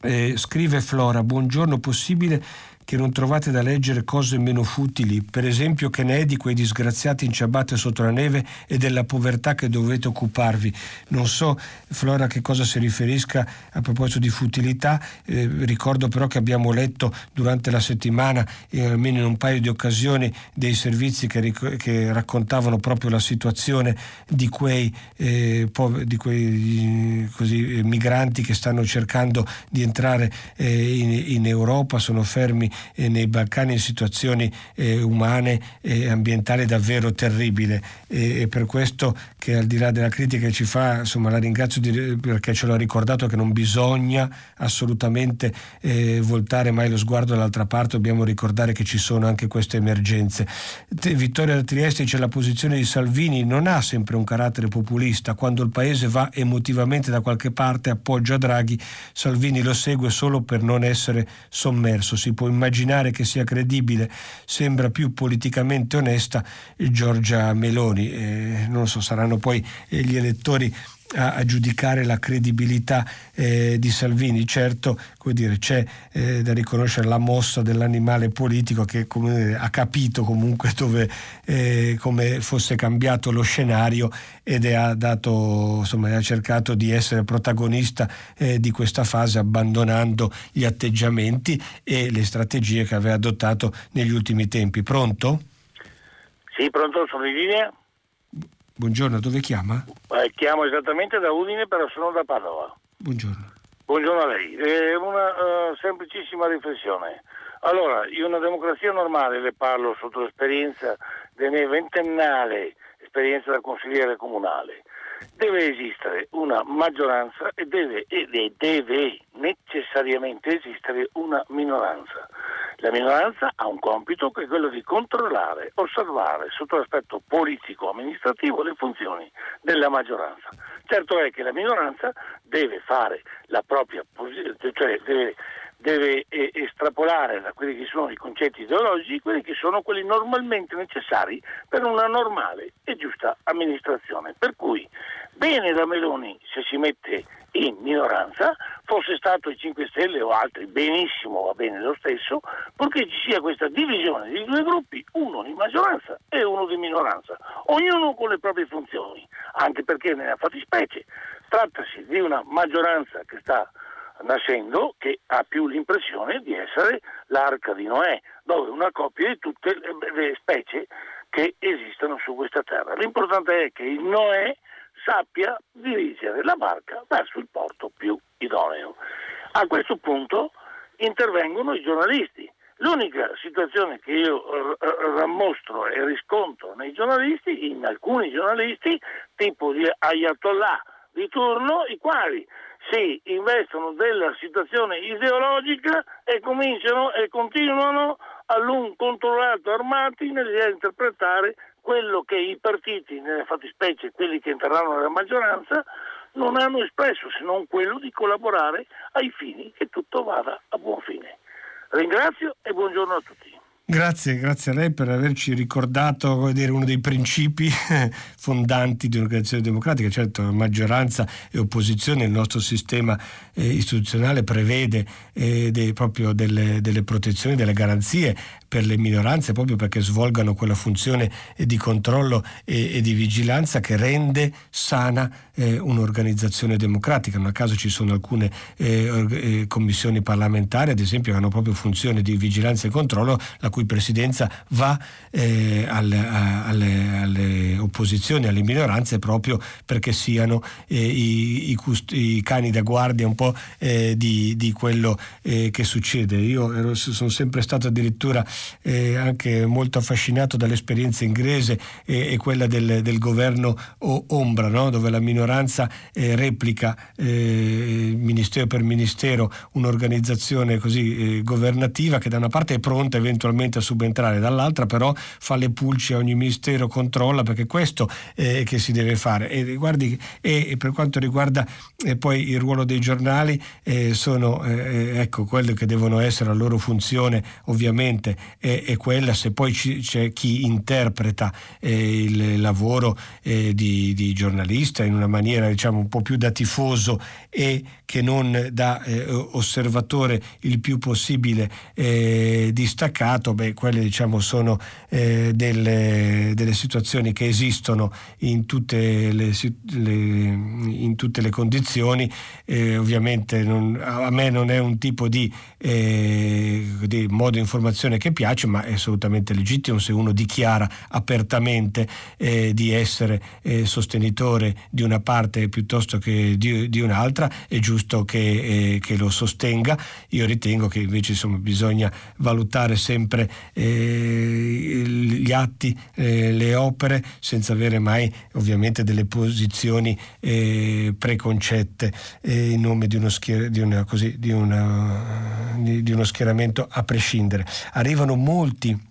Eh, scrive Flora, buongiorno, possibile che non trovate da leggere cose meno futili, per esempio che ne è di quei disgraziati in ciabatte sotto la neve e della povertà che dovete occuparvi. Non so, Flora, a che cosa si riferisca a proposito di futilità, eh, ricordo però che abbiamo letto durante la settimana, eh, almeno in un paio di occasioni, dei servizi che, ric- che raccontavano proprio la situazione di quei, eh, po- di quei così, migranti che stanno cercando di entrare eh, in, in Europa, sono fermi eh, nei Balcani in situazioni eh, umane e ambientali davvero terribili. E, e, per questo che al di là della critica che ci fa, insomma la ringrazio di, perché ce l'ha ricordato che non bisogna assolutamente eh, voltare mai lo sguardo dall'altra parte, dobbiamo ricordare che ci sono anche queste emergenze. Vittoria da Trieste dice la posizione di Salvini non ha sempre un carattere populista, quando il paese va emotivamente da qualche parte appoggia Draghi, Salvini lo segue solo per non essere sommerso, si può immaginare immaginare che sia credibile, sembra più politicamente onesta Giorgia Meloni. Eh, non so, saranno poi eh, gli elettori a, a, giudicare la credibilità eh, di Salvini. Certo, dire, c'è eh, da riconoscere la mossa dell'animale politico che come, ha capito comunque dove, eh, come fosse cambiato lo scenario ed ha, dato, insomma, ha cercato di essere protagonista eh, di questa fase abbandonando gli atteggiamenti e le strategie che aveva adottato negli ultimi tempi. Pronto? Sì, pronto, sono in linea. Buongiorno, dove chiama? Eh, chiamo esattamente da Udine, però sono da Padova. Buongiorno. Buongiorno a lei. Eh, una uh, semplicissima riflessione. Allora, in una democrazia normale, le parlo sotto l'esperienza della mia ventennale esperienza da consigliere comunale, deve esistere una maggioranza e deve, e deve necessariamente esistere una minoranza. La minoranza ha un compito che è quello di controllare, osservare sotto l'aspetto politico-amministrativo le funzioni della maggioranza. Certo è che la minoranza deve fare la propria posizione, cioè deve, deve eh, estrapolare da quelli che sono i concetti ideologici quelli che sono quelli normalmente necessari per una normale e giusta amministrazione. Per cui bene da Meloni se si mette in minoranza, fosse stato i 5 Stelle o altri, benissimo, va bene lo stesso, purché ci sia questa divisione di due gruppi, uno di maggioranza e uno di minoranza, ognuno con le proprie funzioni, anche perché nella fattispecie trattasi di una maggioranza che sta nascendo che ha più l'impressione di essere l'arca di Noè, dove una coppia di tutte le specie che esistono su questa terra. L'importante è che il Noè sappia dirigere la barca verso il porto più idoneo. A questo punto intervengono i giornalisti L'unica situazione che io rammostro e riscontro nei giornalisti, in alcuni giornalisti, tipo di Ayatollah di turno, i quali si investono della situazione ideologica e cominciano e continuano a lungo controllato armati nell'interpretare quello che i partiti, nelle fattispecie quelli che entreranno nella maggioranza, non hanno espresso se non quello di collaborare ai fini che tutto vada a buon fine. Ringrazio e buongiorno a tutti. Grazie, grazie a lei per averci ricordato dire, uno dei principi fondanti di un'organizzazione democratica. Certo, maggioranza e opposizione, il nostro sistema eh, istituzionale prevede eh, dei, proprio delle, delle, protezioni, delle garanzie per le minoranze, proprio perché svolgano quella funzione di controllo e, e di vigilanza che rende sana eh, un'organizzazione democratica. Non a caso ci sono alcune eh, eh, commissioni parlamentari, ad esempio, che hanno proprio funzione di vigilanza e controllo, la cui presidenza va eh, alle, alle, alle, opposizioni, alle minoranze, proprio perché siano eh, i, i, cust- i, cani da guardia un po' eh, di, di, quello che succede. Io ero, sono sempre stato addirittura eh, anche molto affascinato dall'esperienza inglese e, quella del, del governo ombra, no? dove la minoranza eh, replica eh, ministero per ministero un'organizzazione così eh, governativa che da una parte è pronta eventualmente a subentrare, dall'altra però fa le pulci a ogni ministero, controlla perché questo è che si deve fare. E, guardi, e, per quanto riguarda eh, poi il ruolo dei giornali, eh, sono ecco, quelle che devono essere la loro funzione ovviamente è, è quella, se poi ci, c'è chi interpreta eh, il lavoro eh, di, di, giornalista in una maniera diciamo un po' più da tifoso e che non da eh, osservatore il più possibile eh, distaccato, beh, quelle diciamo sono eh, delle, delle, situazioni che esistono in tutte le, le, in tutte le condizioni, eh, ovviamente non, a me non è un tipo di, di modo di informazione che piace, piace, ma è assolutamente legittimo se uno dichiara apertamente eh, di essere eh, sostenitore di una parte piuttosto che di, di un'altra, è giusto che, eh, che, lo sostenga. Io ritengo che invece insomma, bisogna valutare sempre eh, gli atti, eh, le opere, senza avere mai ovviamente delle posizioni eh, preconcette in nome di uno, schier- di, una, così, di, una, di uno schieramento a prescindere. Arrivano molti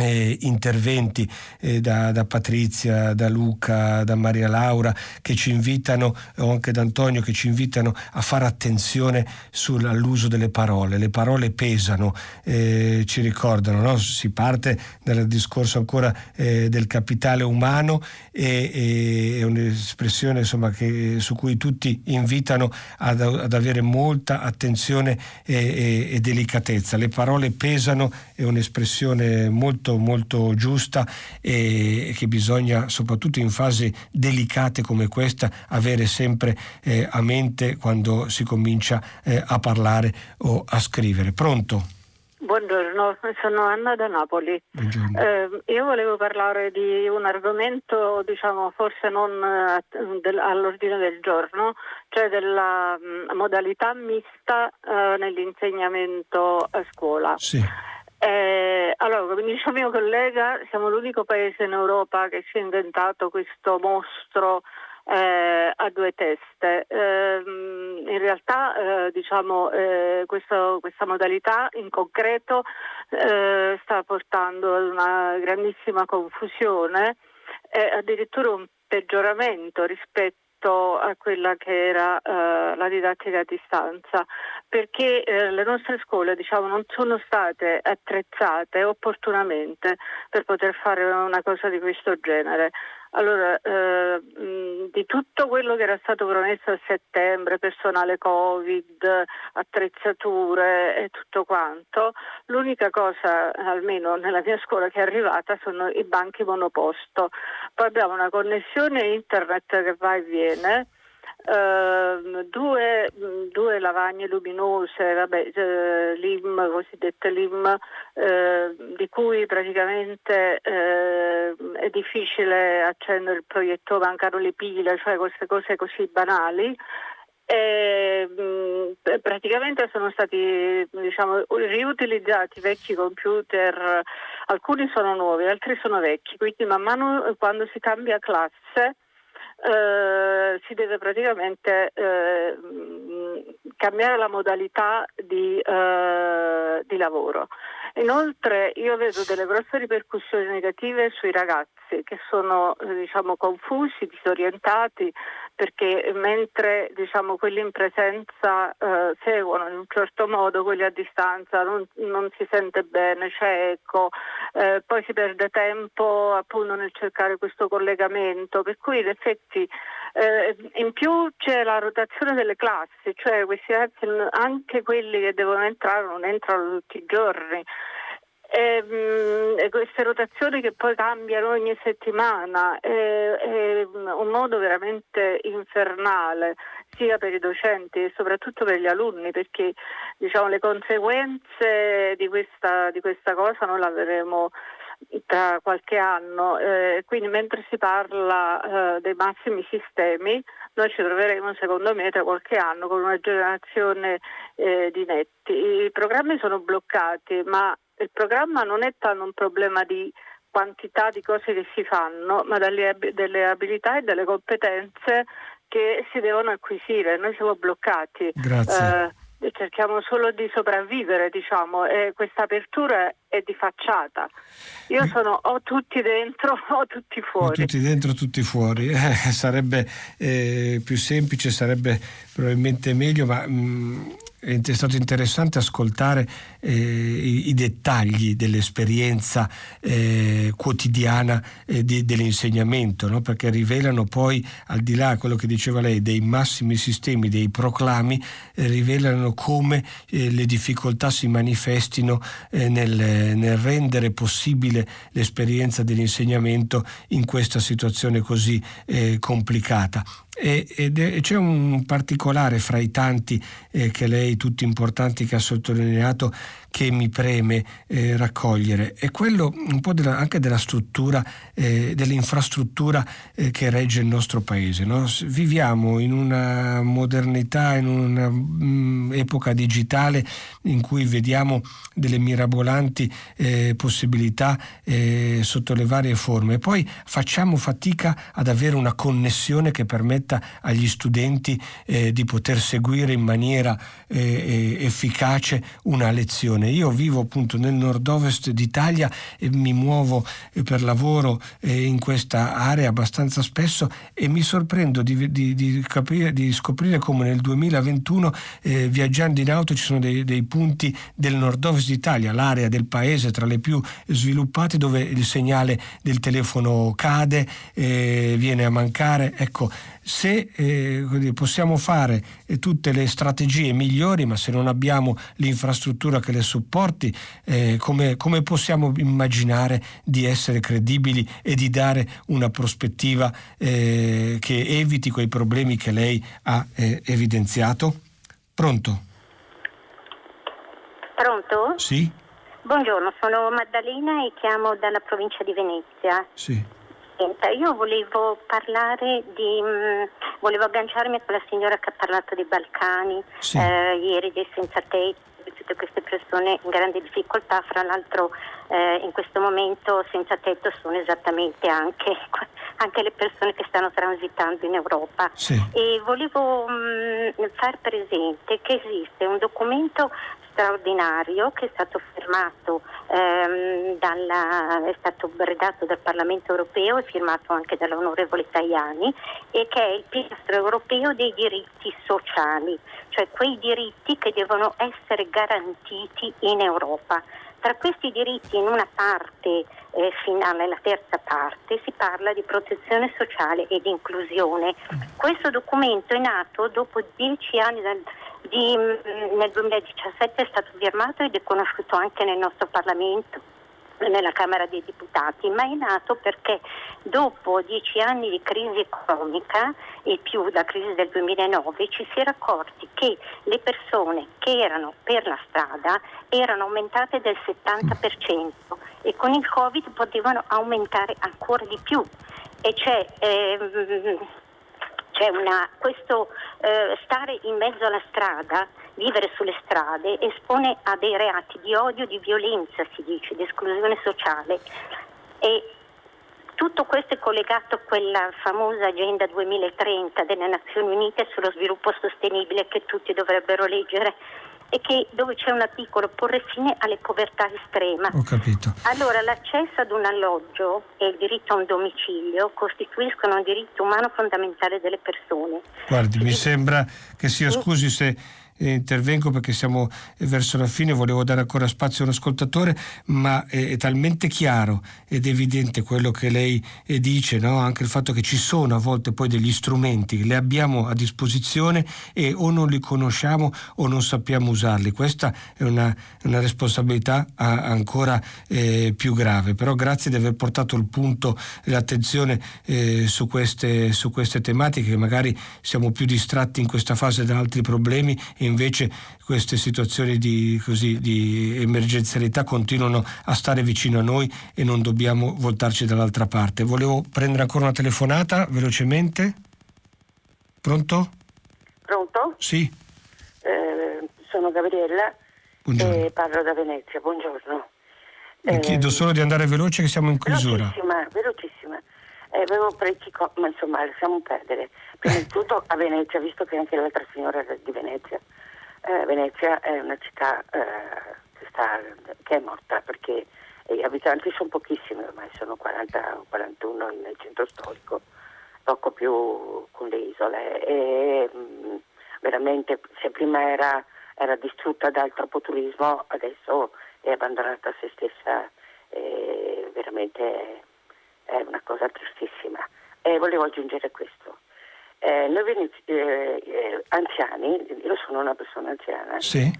eh, interventi eh, da, da, Patrizia, da Luca, da Maria Laura che ci invitano, o anche da Antonio, che ci invitano a fare attenzione sull'uso delle parole. Le parole pesano, eh, ci ricordano, no? si parte dal discorso ancora eh, del capitale umano e, è un'espressione insomma, che, su cui tutti invitano ad, ad avere molta attenzione e, e, e delicatezza. Le parole pesano, è un'espressione molto molto, molto giusta e che bisogna, soprattutto in fasi delicate come questa, avere sempre eh, a mente quando si comincia eh, a parlare o a scrivere. Pronto? Buongiorno, sono Anna da Napoli. Eh, io volevo parlare di un argomento, diciamo, forse non eh, del, all'ordine del giorno, cioè della mh, mm, modalità mista eh, nell'insegnamento a scuola. Sì. Eh, allora, come dice il mio collega, siamo l'unico paese in Europa che si è inventato questo mostro eh, a due teste. Eh, in realtà eh, diciamo, eh, questo, questa modalità in concreto eh, sta portando ad una grandissima confusione e addirittura un peggioramento rispetto rispetto a quella che era uh, la didattica a distanza, perché uh, le nostre scuole diciamo, non sono state attrezzate opportunamente per poter fare una cosa di questo genere. Allora, eh, di tutto quello che era stato promesso a settembre, personale Covid, attrezzature e tutto quanto, l'unica cosa, almeno nella mia scuola, che è arrivata sono i banchi monoposto. Poi abbiamo una connessione internet che va e viene Uh, due, due, lavagne luminose, vabbè, uh, LIM, cosiddette LIM, uh, di cui praticamente eh, è difficile accendere il proiettore, mancano le pile, cioè queste cose così banali. E, mh, praticamente sono stati diciamo, riutilizzati vecchi computer, alcuni sono nuovi, altri sono vecchi, quindi man mano quando si cambia classe eh, si deve praticamente eh, cambiare la modalità di, eh, di lavoro. Inoltre io vedo delle grosse ripercussioni negative sui ragazzi che sono diciamo, confusi, disorientati, perché mentre diciamo, quelli in presenza eh, seguono in un certo modo, quelli a distanza non, non si sente bene, c'è eco, eh, poi si perde tempo appunto nel cercare questo collegamento, per cui in effetti eh, in più c'è la rotazione delle classi, cioè questi ragazzi, anche quelli che devono entrare, non entrano tutti i giorni. E, mh, e queste rotazioni che poi cambiano ogni settimana è, è, un modo veramente infernale sia per i docenti e soprattutto per gli alunni perché diciamo, le conseguenze di questa, di questa cosa non la vedremo tra qualche anno, eh, quindi mentre si parla eh, dei massimi sistemi, noi ci troveremo secondo me tra qualche anno con una generazione eh, di netti. I programmi sono bloccati, ma il programma non è tanto un problema di quantità di cose che si fanno, ma delle, delle abilità e delle competenze che si devono acquisire. Noi siamo bloccati. Grazie. Eh, cerchiamo solo di sopravvivere, diciamo, e questa apertura è di facciata. Io sono o tutti dentro o tutti fuori. O tutti dentro, tutti fuori. Eh, sarebbe eh, più semplice, sarebbe probabilmente meglio, ma mh, mm, è stato interessante ascoltare eh, i, i, dettagli dell'esperienza eh, quotidiana eh, di, dell'insegnamento, no? perché rivelano poi, al di là quello che diceva lei, dei massimi sistemi, dei proclami, eh, rivelano come le difficoltà si manifestino eh, nel, rendere possibile l'esperienza dell'insegnamento in questa situazione così complicata. E, e, c'è un particolare fra i tanti eh, che lei, tutti importanti, che ha sottolineato, che mi preme eh, raccogliere è quello un po' della, anche della struttura, eh, dell'infrastruttura eh, che regge il nostro paese. No? Viviamo in una modernità, in un'epoca mm, digitale in cui vediamo delle mirabolanti eh, possibilità eh, sotto le varie forme e poi facciamo fatica ad avere una connessione che permetta agli studenti eh, di poter seguire in maniera efficace una lezione. Io vivo appunto nel nord-ovest d'Italia e mi muovo eh, per lavoro eh, in questa area abbastanza spesso e mi sorprendo di, di, di, capire, di scoprire come nel 2021 eh, viaggiando in auto ci sono dei, dei punti del nord-ovest d'Italia, l'area del paese tra le più sviluppate dove il segnale del telefono cade, eh, viene a mancare. Ecco, se eh, possiamo fare eh, tutte le strategie migliori, ma se non abbiamo l'infrastruttura che le supporti, eh, come, come, possiamo immaginare di essere credibili e di dare una prospettiva eh, che eviti quei problemi che lei ha eh, evidenziato? Pronto? Pronto? Sì. Buongiorno, sono Maddalena e chiamo dalla provincia di Venezia. Sì. Senta, io volevo parlare di, mh, mm, volevo agganciarmi a quella signora che ha parlato dei Balcani sì. eh, ieri, dei senza tetto, tutte queste persone in grande difficoltà, fra l'altro eh, in questo momento senza tetto sono esattamente anche, anche le persone che stanno transitando in Europa. Sì. E volevo mh, mm, far presente che esiste un documento straordinario che è stato firmato, ehm, dalla, è stato redatto dal Parlamento europeo e firmato anche dall'onorevole Tajani e che è il pilastro europeo dei diritti sociali, cioè quei diritti che devono essere garantiti in Europa. Tra questi diritti in una parte eh, finale, la terza parte, si parla di protezione sociale e di inclusione. Questo documento è nato dopo dieci anni dal, di, mm, nel 2017 è stato firmato ed è conosciuto anche nel nostro Parlamento nella Camera dei Deputati, ma è nato perché dopo dieci anni di crisi economica e più la crisi del 2009 ci si era accorti che le persone che erano per la strada erano aumentate del 70% e con il Covid potevano aumentare ancora di più. E c'è, ehm, Cioè una, questo eh, stare in mezzo alla strada, vivere sulle strade, espone a dei reati di odio, di violenza, si dice, di esclusione sociale. E tutto questo è collegato a quella famosa Agenda 2030 delle Nazioni Unite sullo sviluppo sostenibile che tutti dovrebbero leggere e che dove c'è un articolo porre fine alle povertà estrema. Ho capito. Allora l'accesso ad un alloggio e il diritto a un domicilio costituiscono un diritto umano fondamentale delle persone. Guardi, mi sembra che sia, scusi se intervengo perché siamo verso la fine, volevo dare ancora spazio a un ascoltatore, ma è, è talmente chiaro ed evidente quello che lei eh, dice, no? anche il fatto che ci sono a volte poi degli strumenti, li abbiamo a disposizione e o non li conosciamo o non sappiamo usarli. Questa è una, una responsabilità ancora eh, più grave, però grazie di aver portato il punto e l'attenzione eh, su, queste, su queste tematiche, magari siamo più distratti in questa fase da altri problemi e invece queste situazioni di, così, di emergenzialità continuano a stare vicino a noi e non dobbiamo voltarci dall'altra parte. Volevo prendere ancora una telefonata velocemente. Pronto? Pronto? Sì. Eh, sono Gabriella Buongiorno. e parlo da Venezia. Buongiorno. Le eh, chiedo solo di andare veloce che siamo in chiusura. Velocissima, velocissima. Eh, avevo parecchi co- ma insomma lasciamo perdere. Prima di tutto a Venezia, visto che anche l'altra signora era di Venezia, eh, Venezia è una città eh, che, sta, che, è morta perché gli abitanti sono pochissimi ormai, sono 40 o 41 nel centro storico, poco più con le isole. E, mh, mm, veramente se prima era, era, distrutta dal troppo turismo, adesso è abbandonata a se stessa. E veramente è una cosa tristissima. E volevo aggiungere questo. Eh, noi venez- eh, eh, anziani, io sono una persona anziana, sì.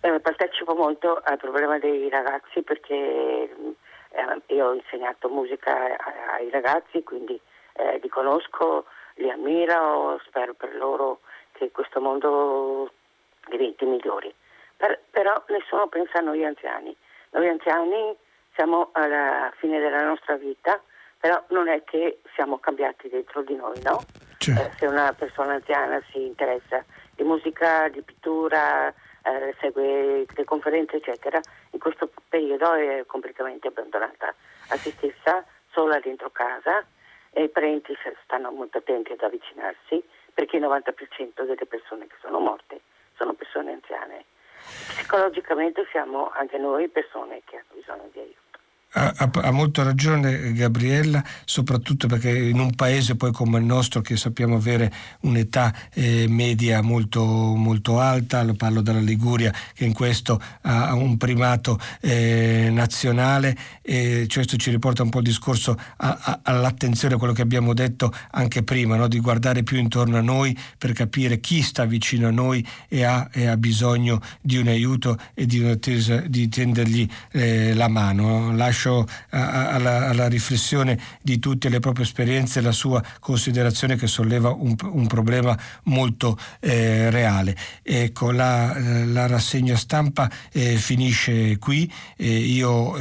Eh, partecipo molto al problema dei ragazzi perché eh, io ho insegnato musica ai ragazzi, quindi eh, li conosco, li ammiro, spero per loro che questo mondo diventi migliore. Per, però nessuno pensa a noi anziani. Noi anziani siamo alla fine della nostra vita, però non è che siamo cambiati dentro di noi, no? Certo. Eh, se una persona anziana si interessa di musica, di pittura, eh, segue le conferenze, eccetera, in questo periodo è completamente abbandonata a se stessa, sola dentro casa e i parenti stanno molto attenti ad avvicinarsi perché il 90% delle persone che sono morte sono persone anziane. Psicologicamente siamo anche noi persone che hanno bisogno di aiuto. Ha, ha, molto ragione Gabriella, soprattutto perché in un paese poi come il nostro che sappiamo avere un'età eh, media molto, molto, alta, lo parlo dalla Liguria che in questo ha un primato eh, nazionale e questo ci riporta un po' il discorso a, a, all'attenzione a quello che abbiamo detto anche prima, no? di guardare più intorno a noi per capire chi sta vicino a noi e ha, e ha bisogno di un aiuto e di, di tendergli eh, la mano. Lascio lascio alla, alla, riflessione di tutti le proprie esperienze la sua considerazione che solleva un, un problema molto eh, reale. Ecco, la, la rassegna stampa eh, finisce qui. Eh, io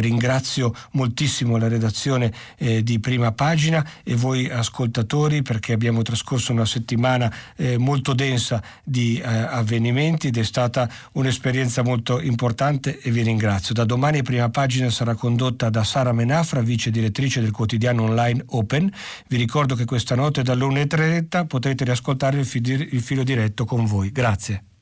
ringrazio moltissimo la redazione eh, di prima pagina e voi ascoltatori perché abbiamo trascorso una settimana eh, molto densa di eh, avvenimenti ed è stata un'esperienza molto importante e vi ringrazio. Da domani prima pagina sarà condotta da Sara Menafra, vice direttrice del quotidiano online Open. Vi ricordo che questa notte dalle 1.30 potrete riascoltare il filo diretto con voi. Grazie.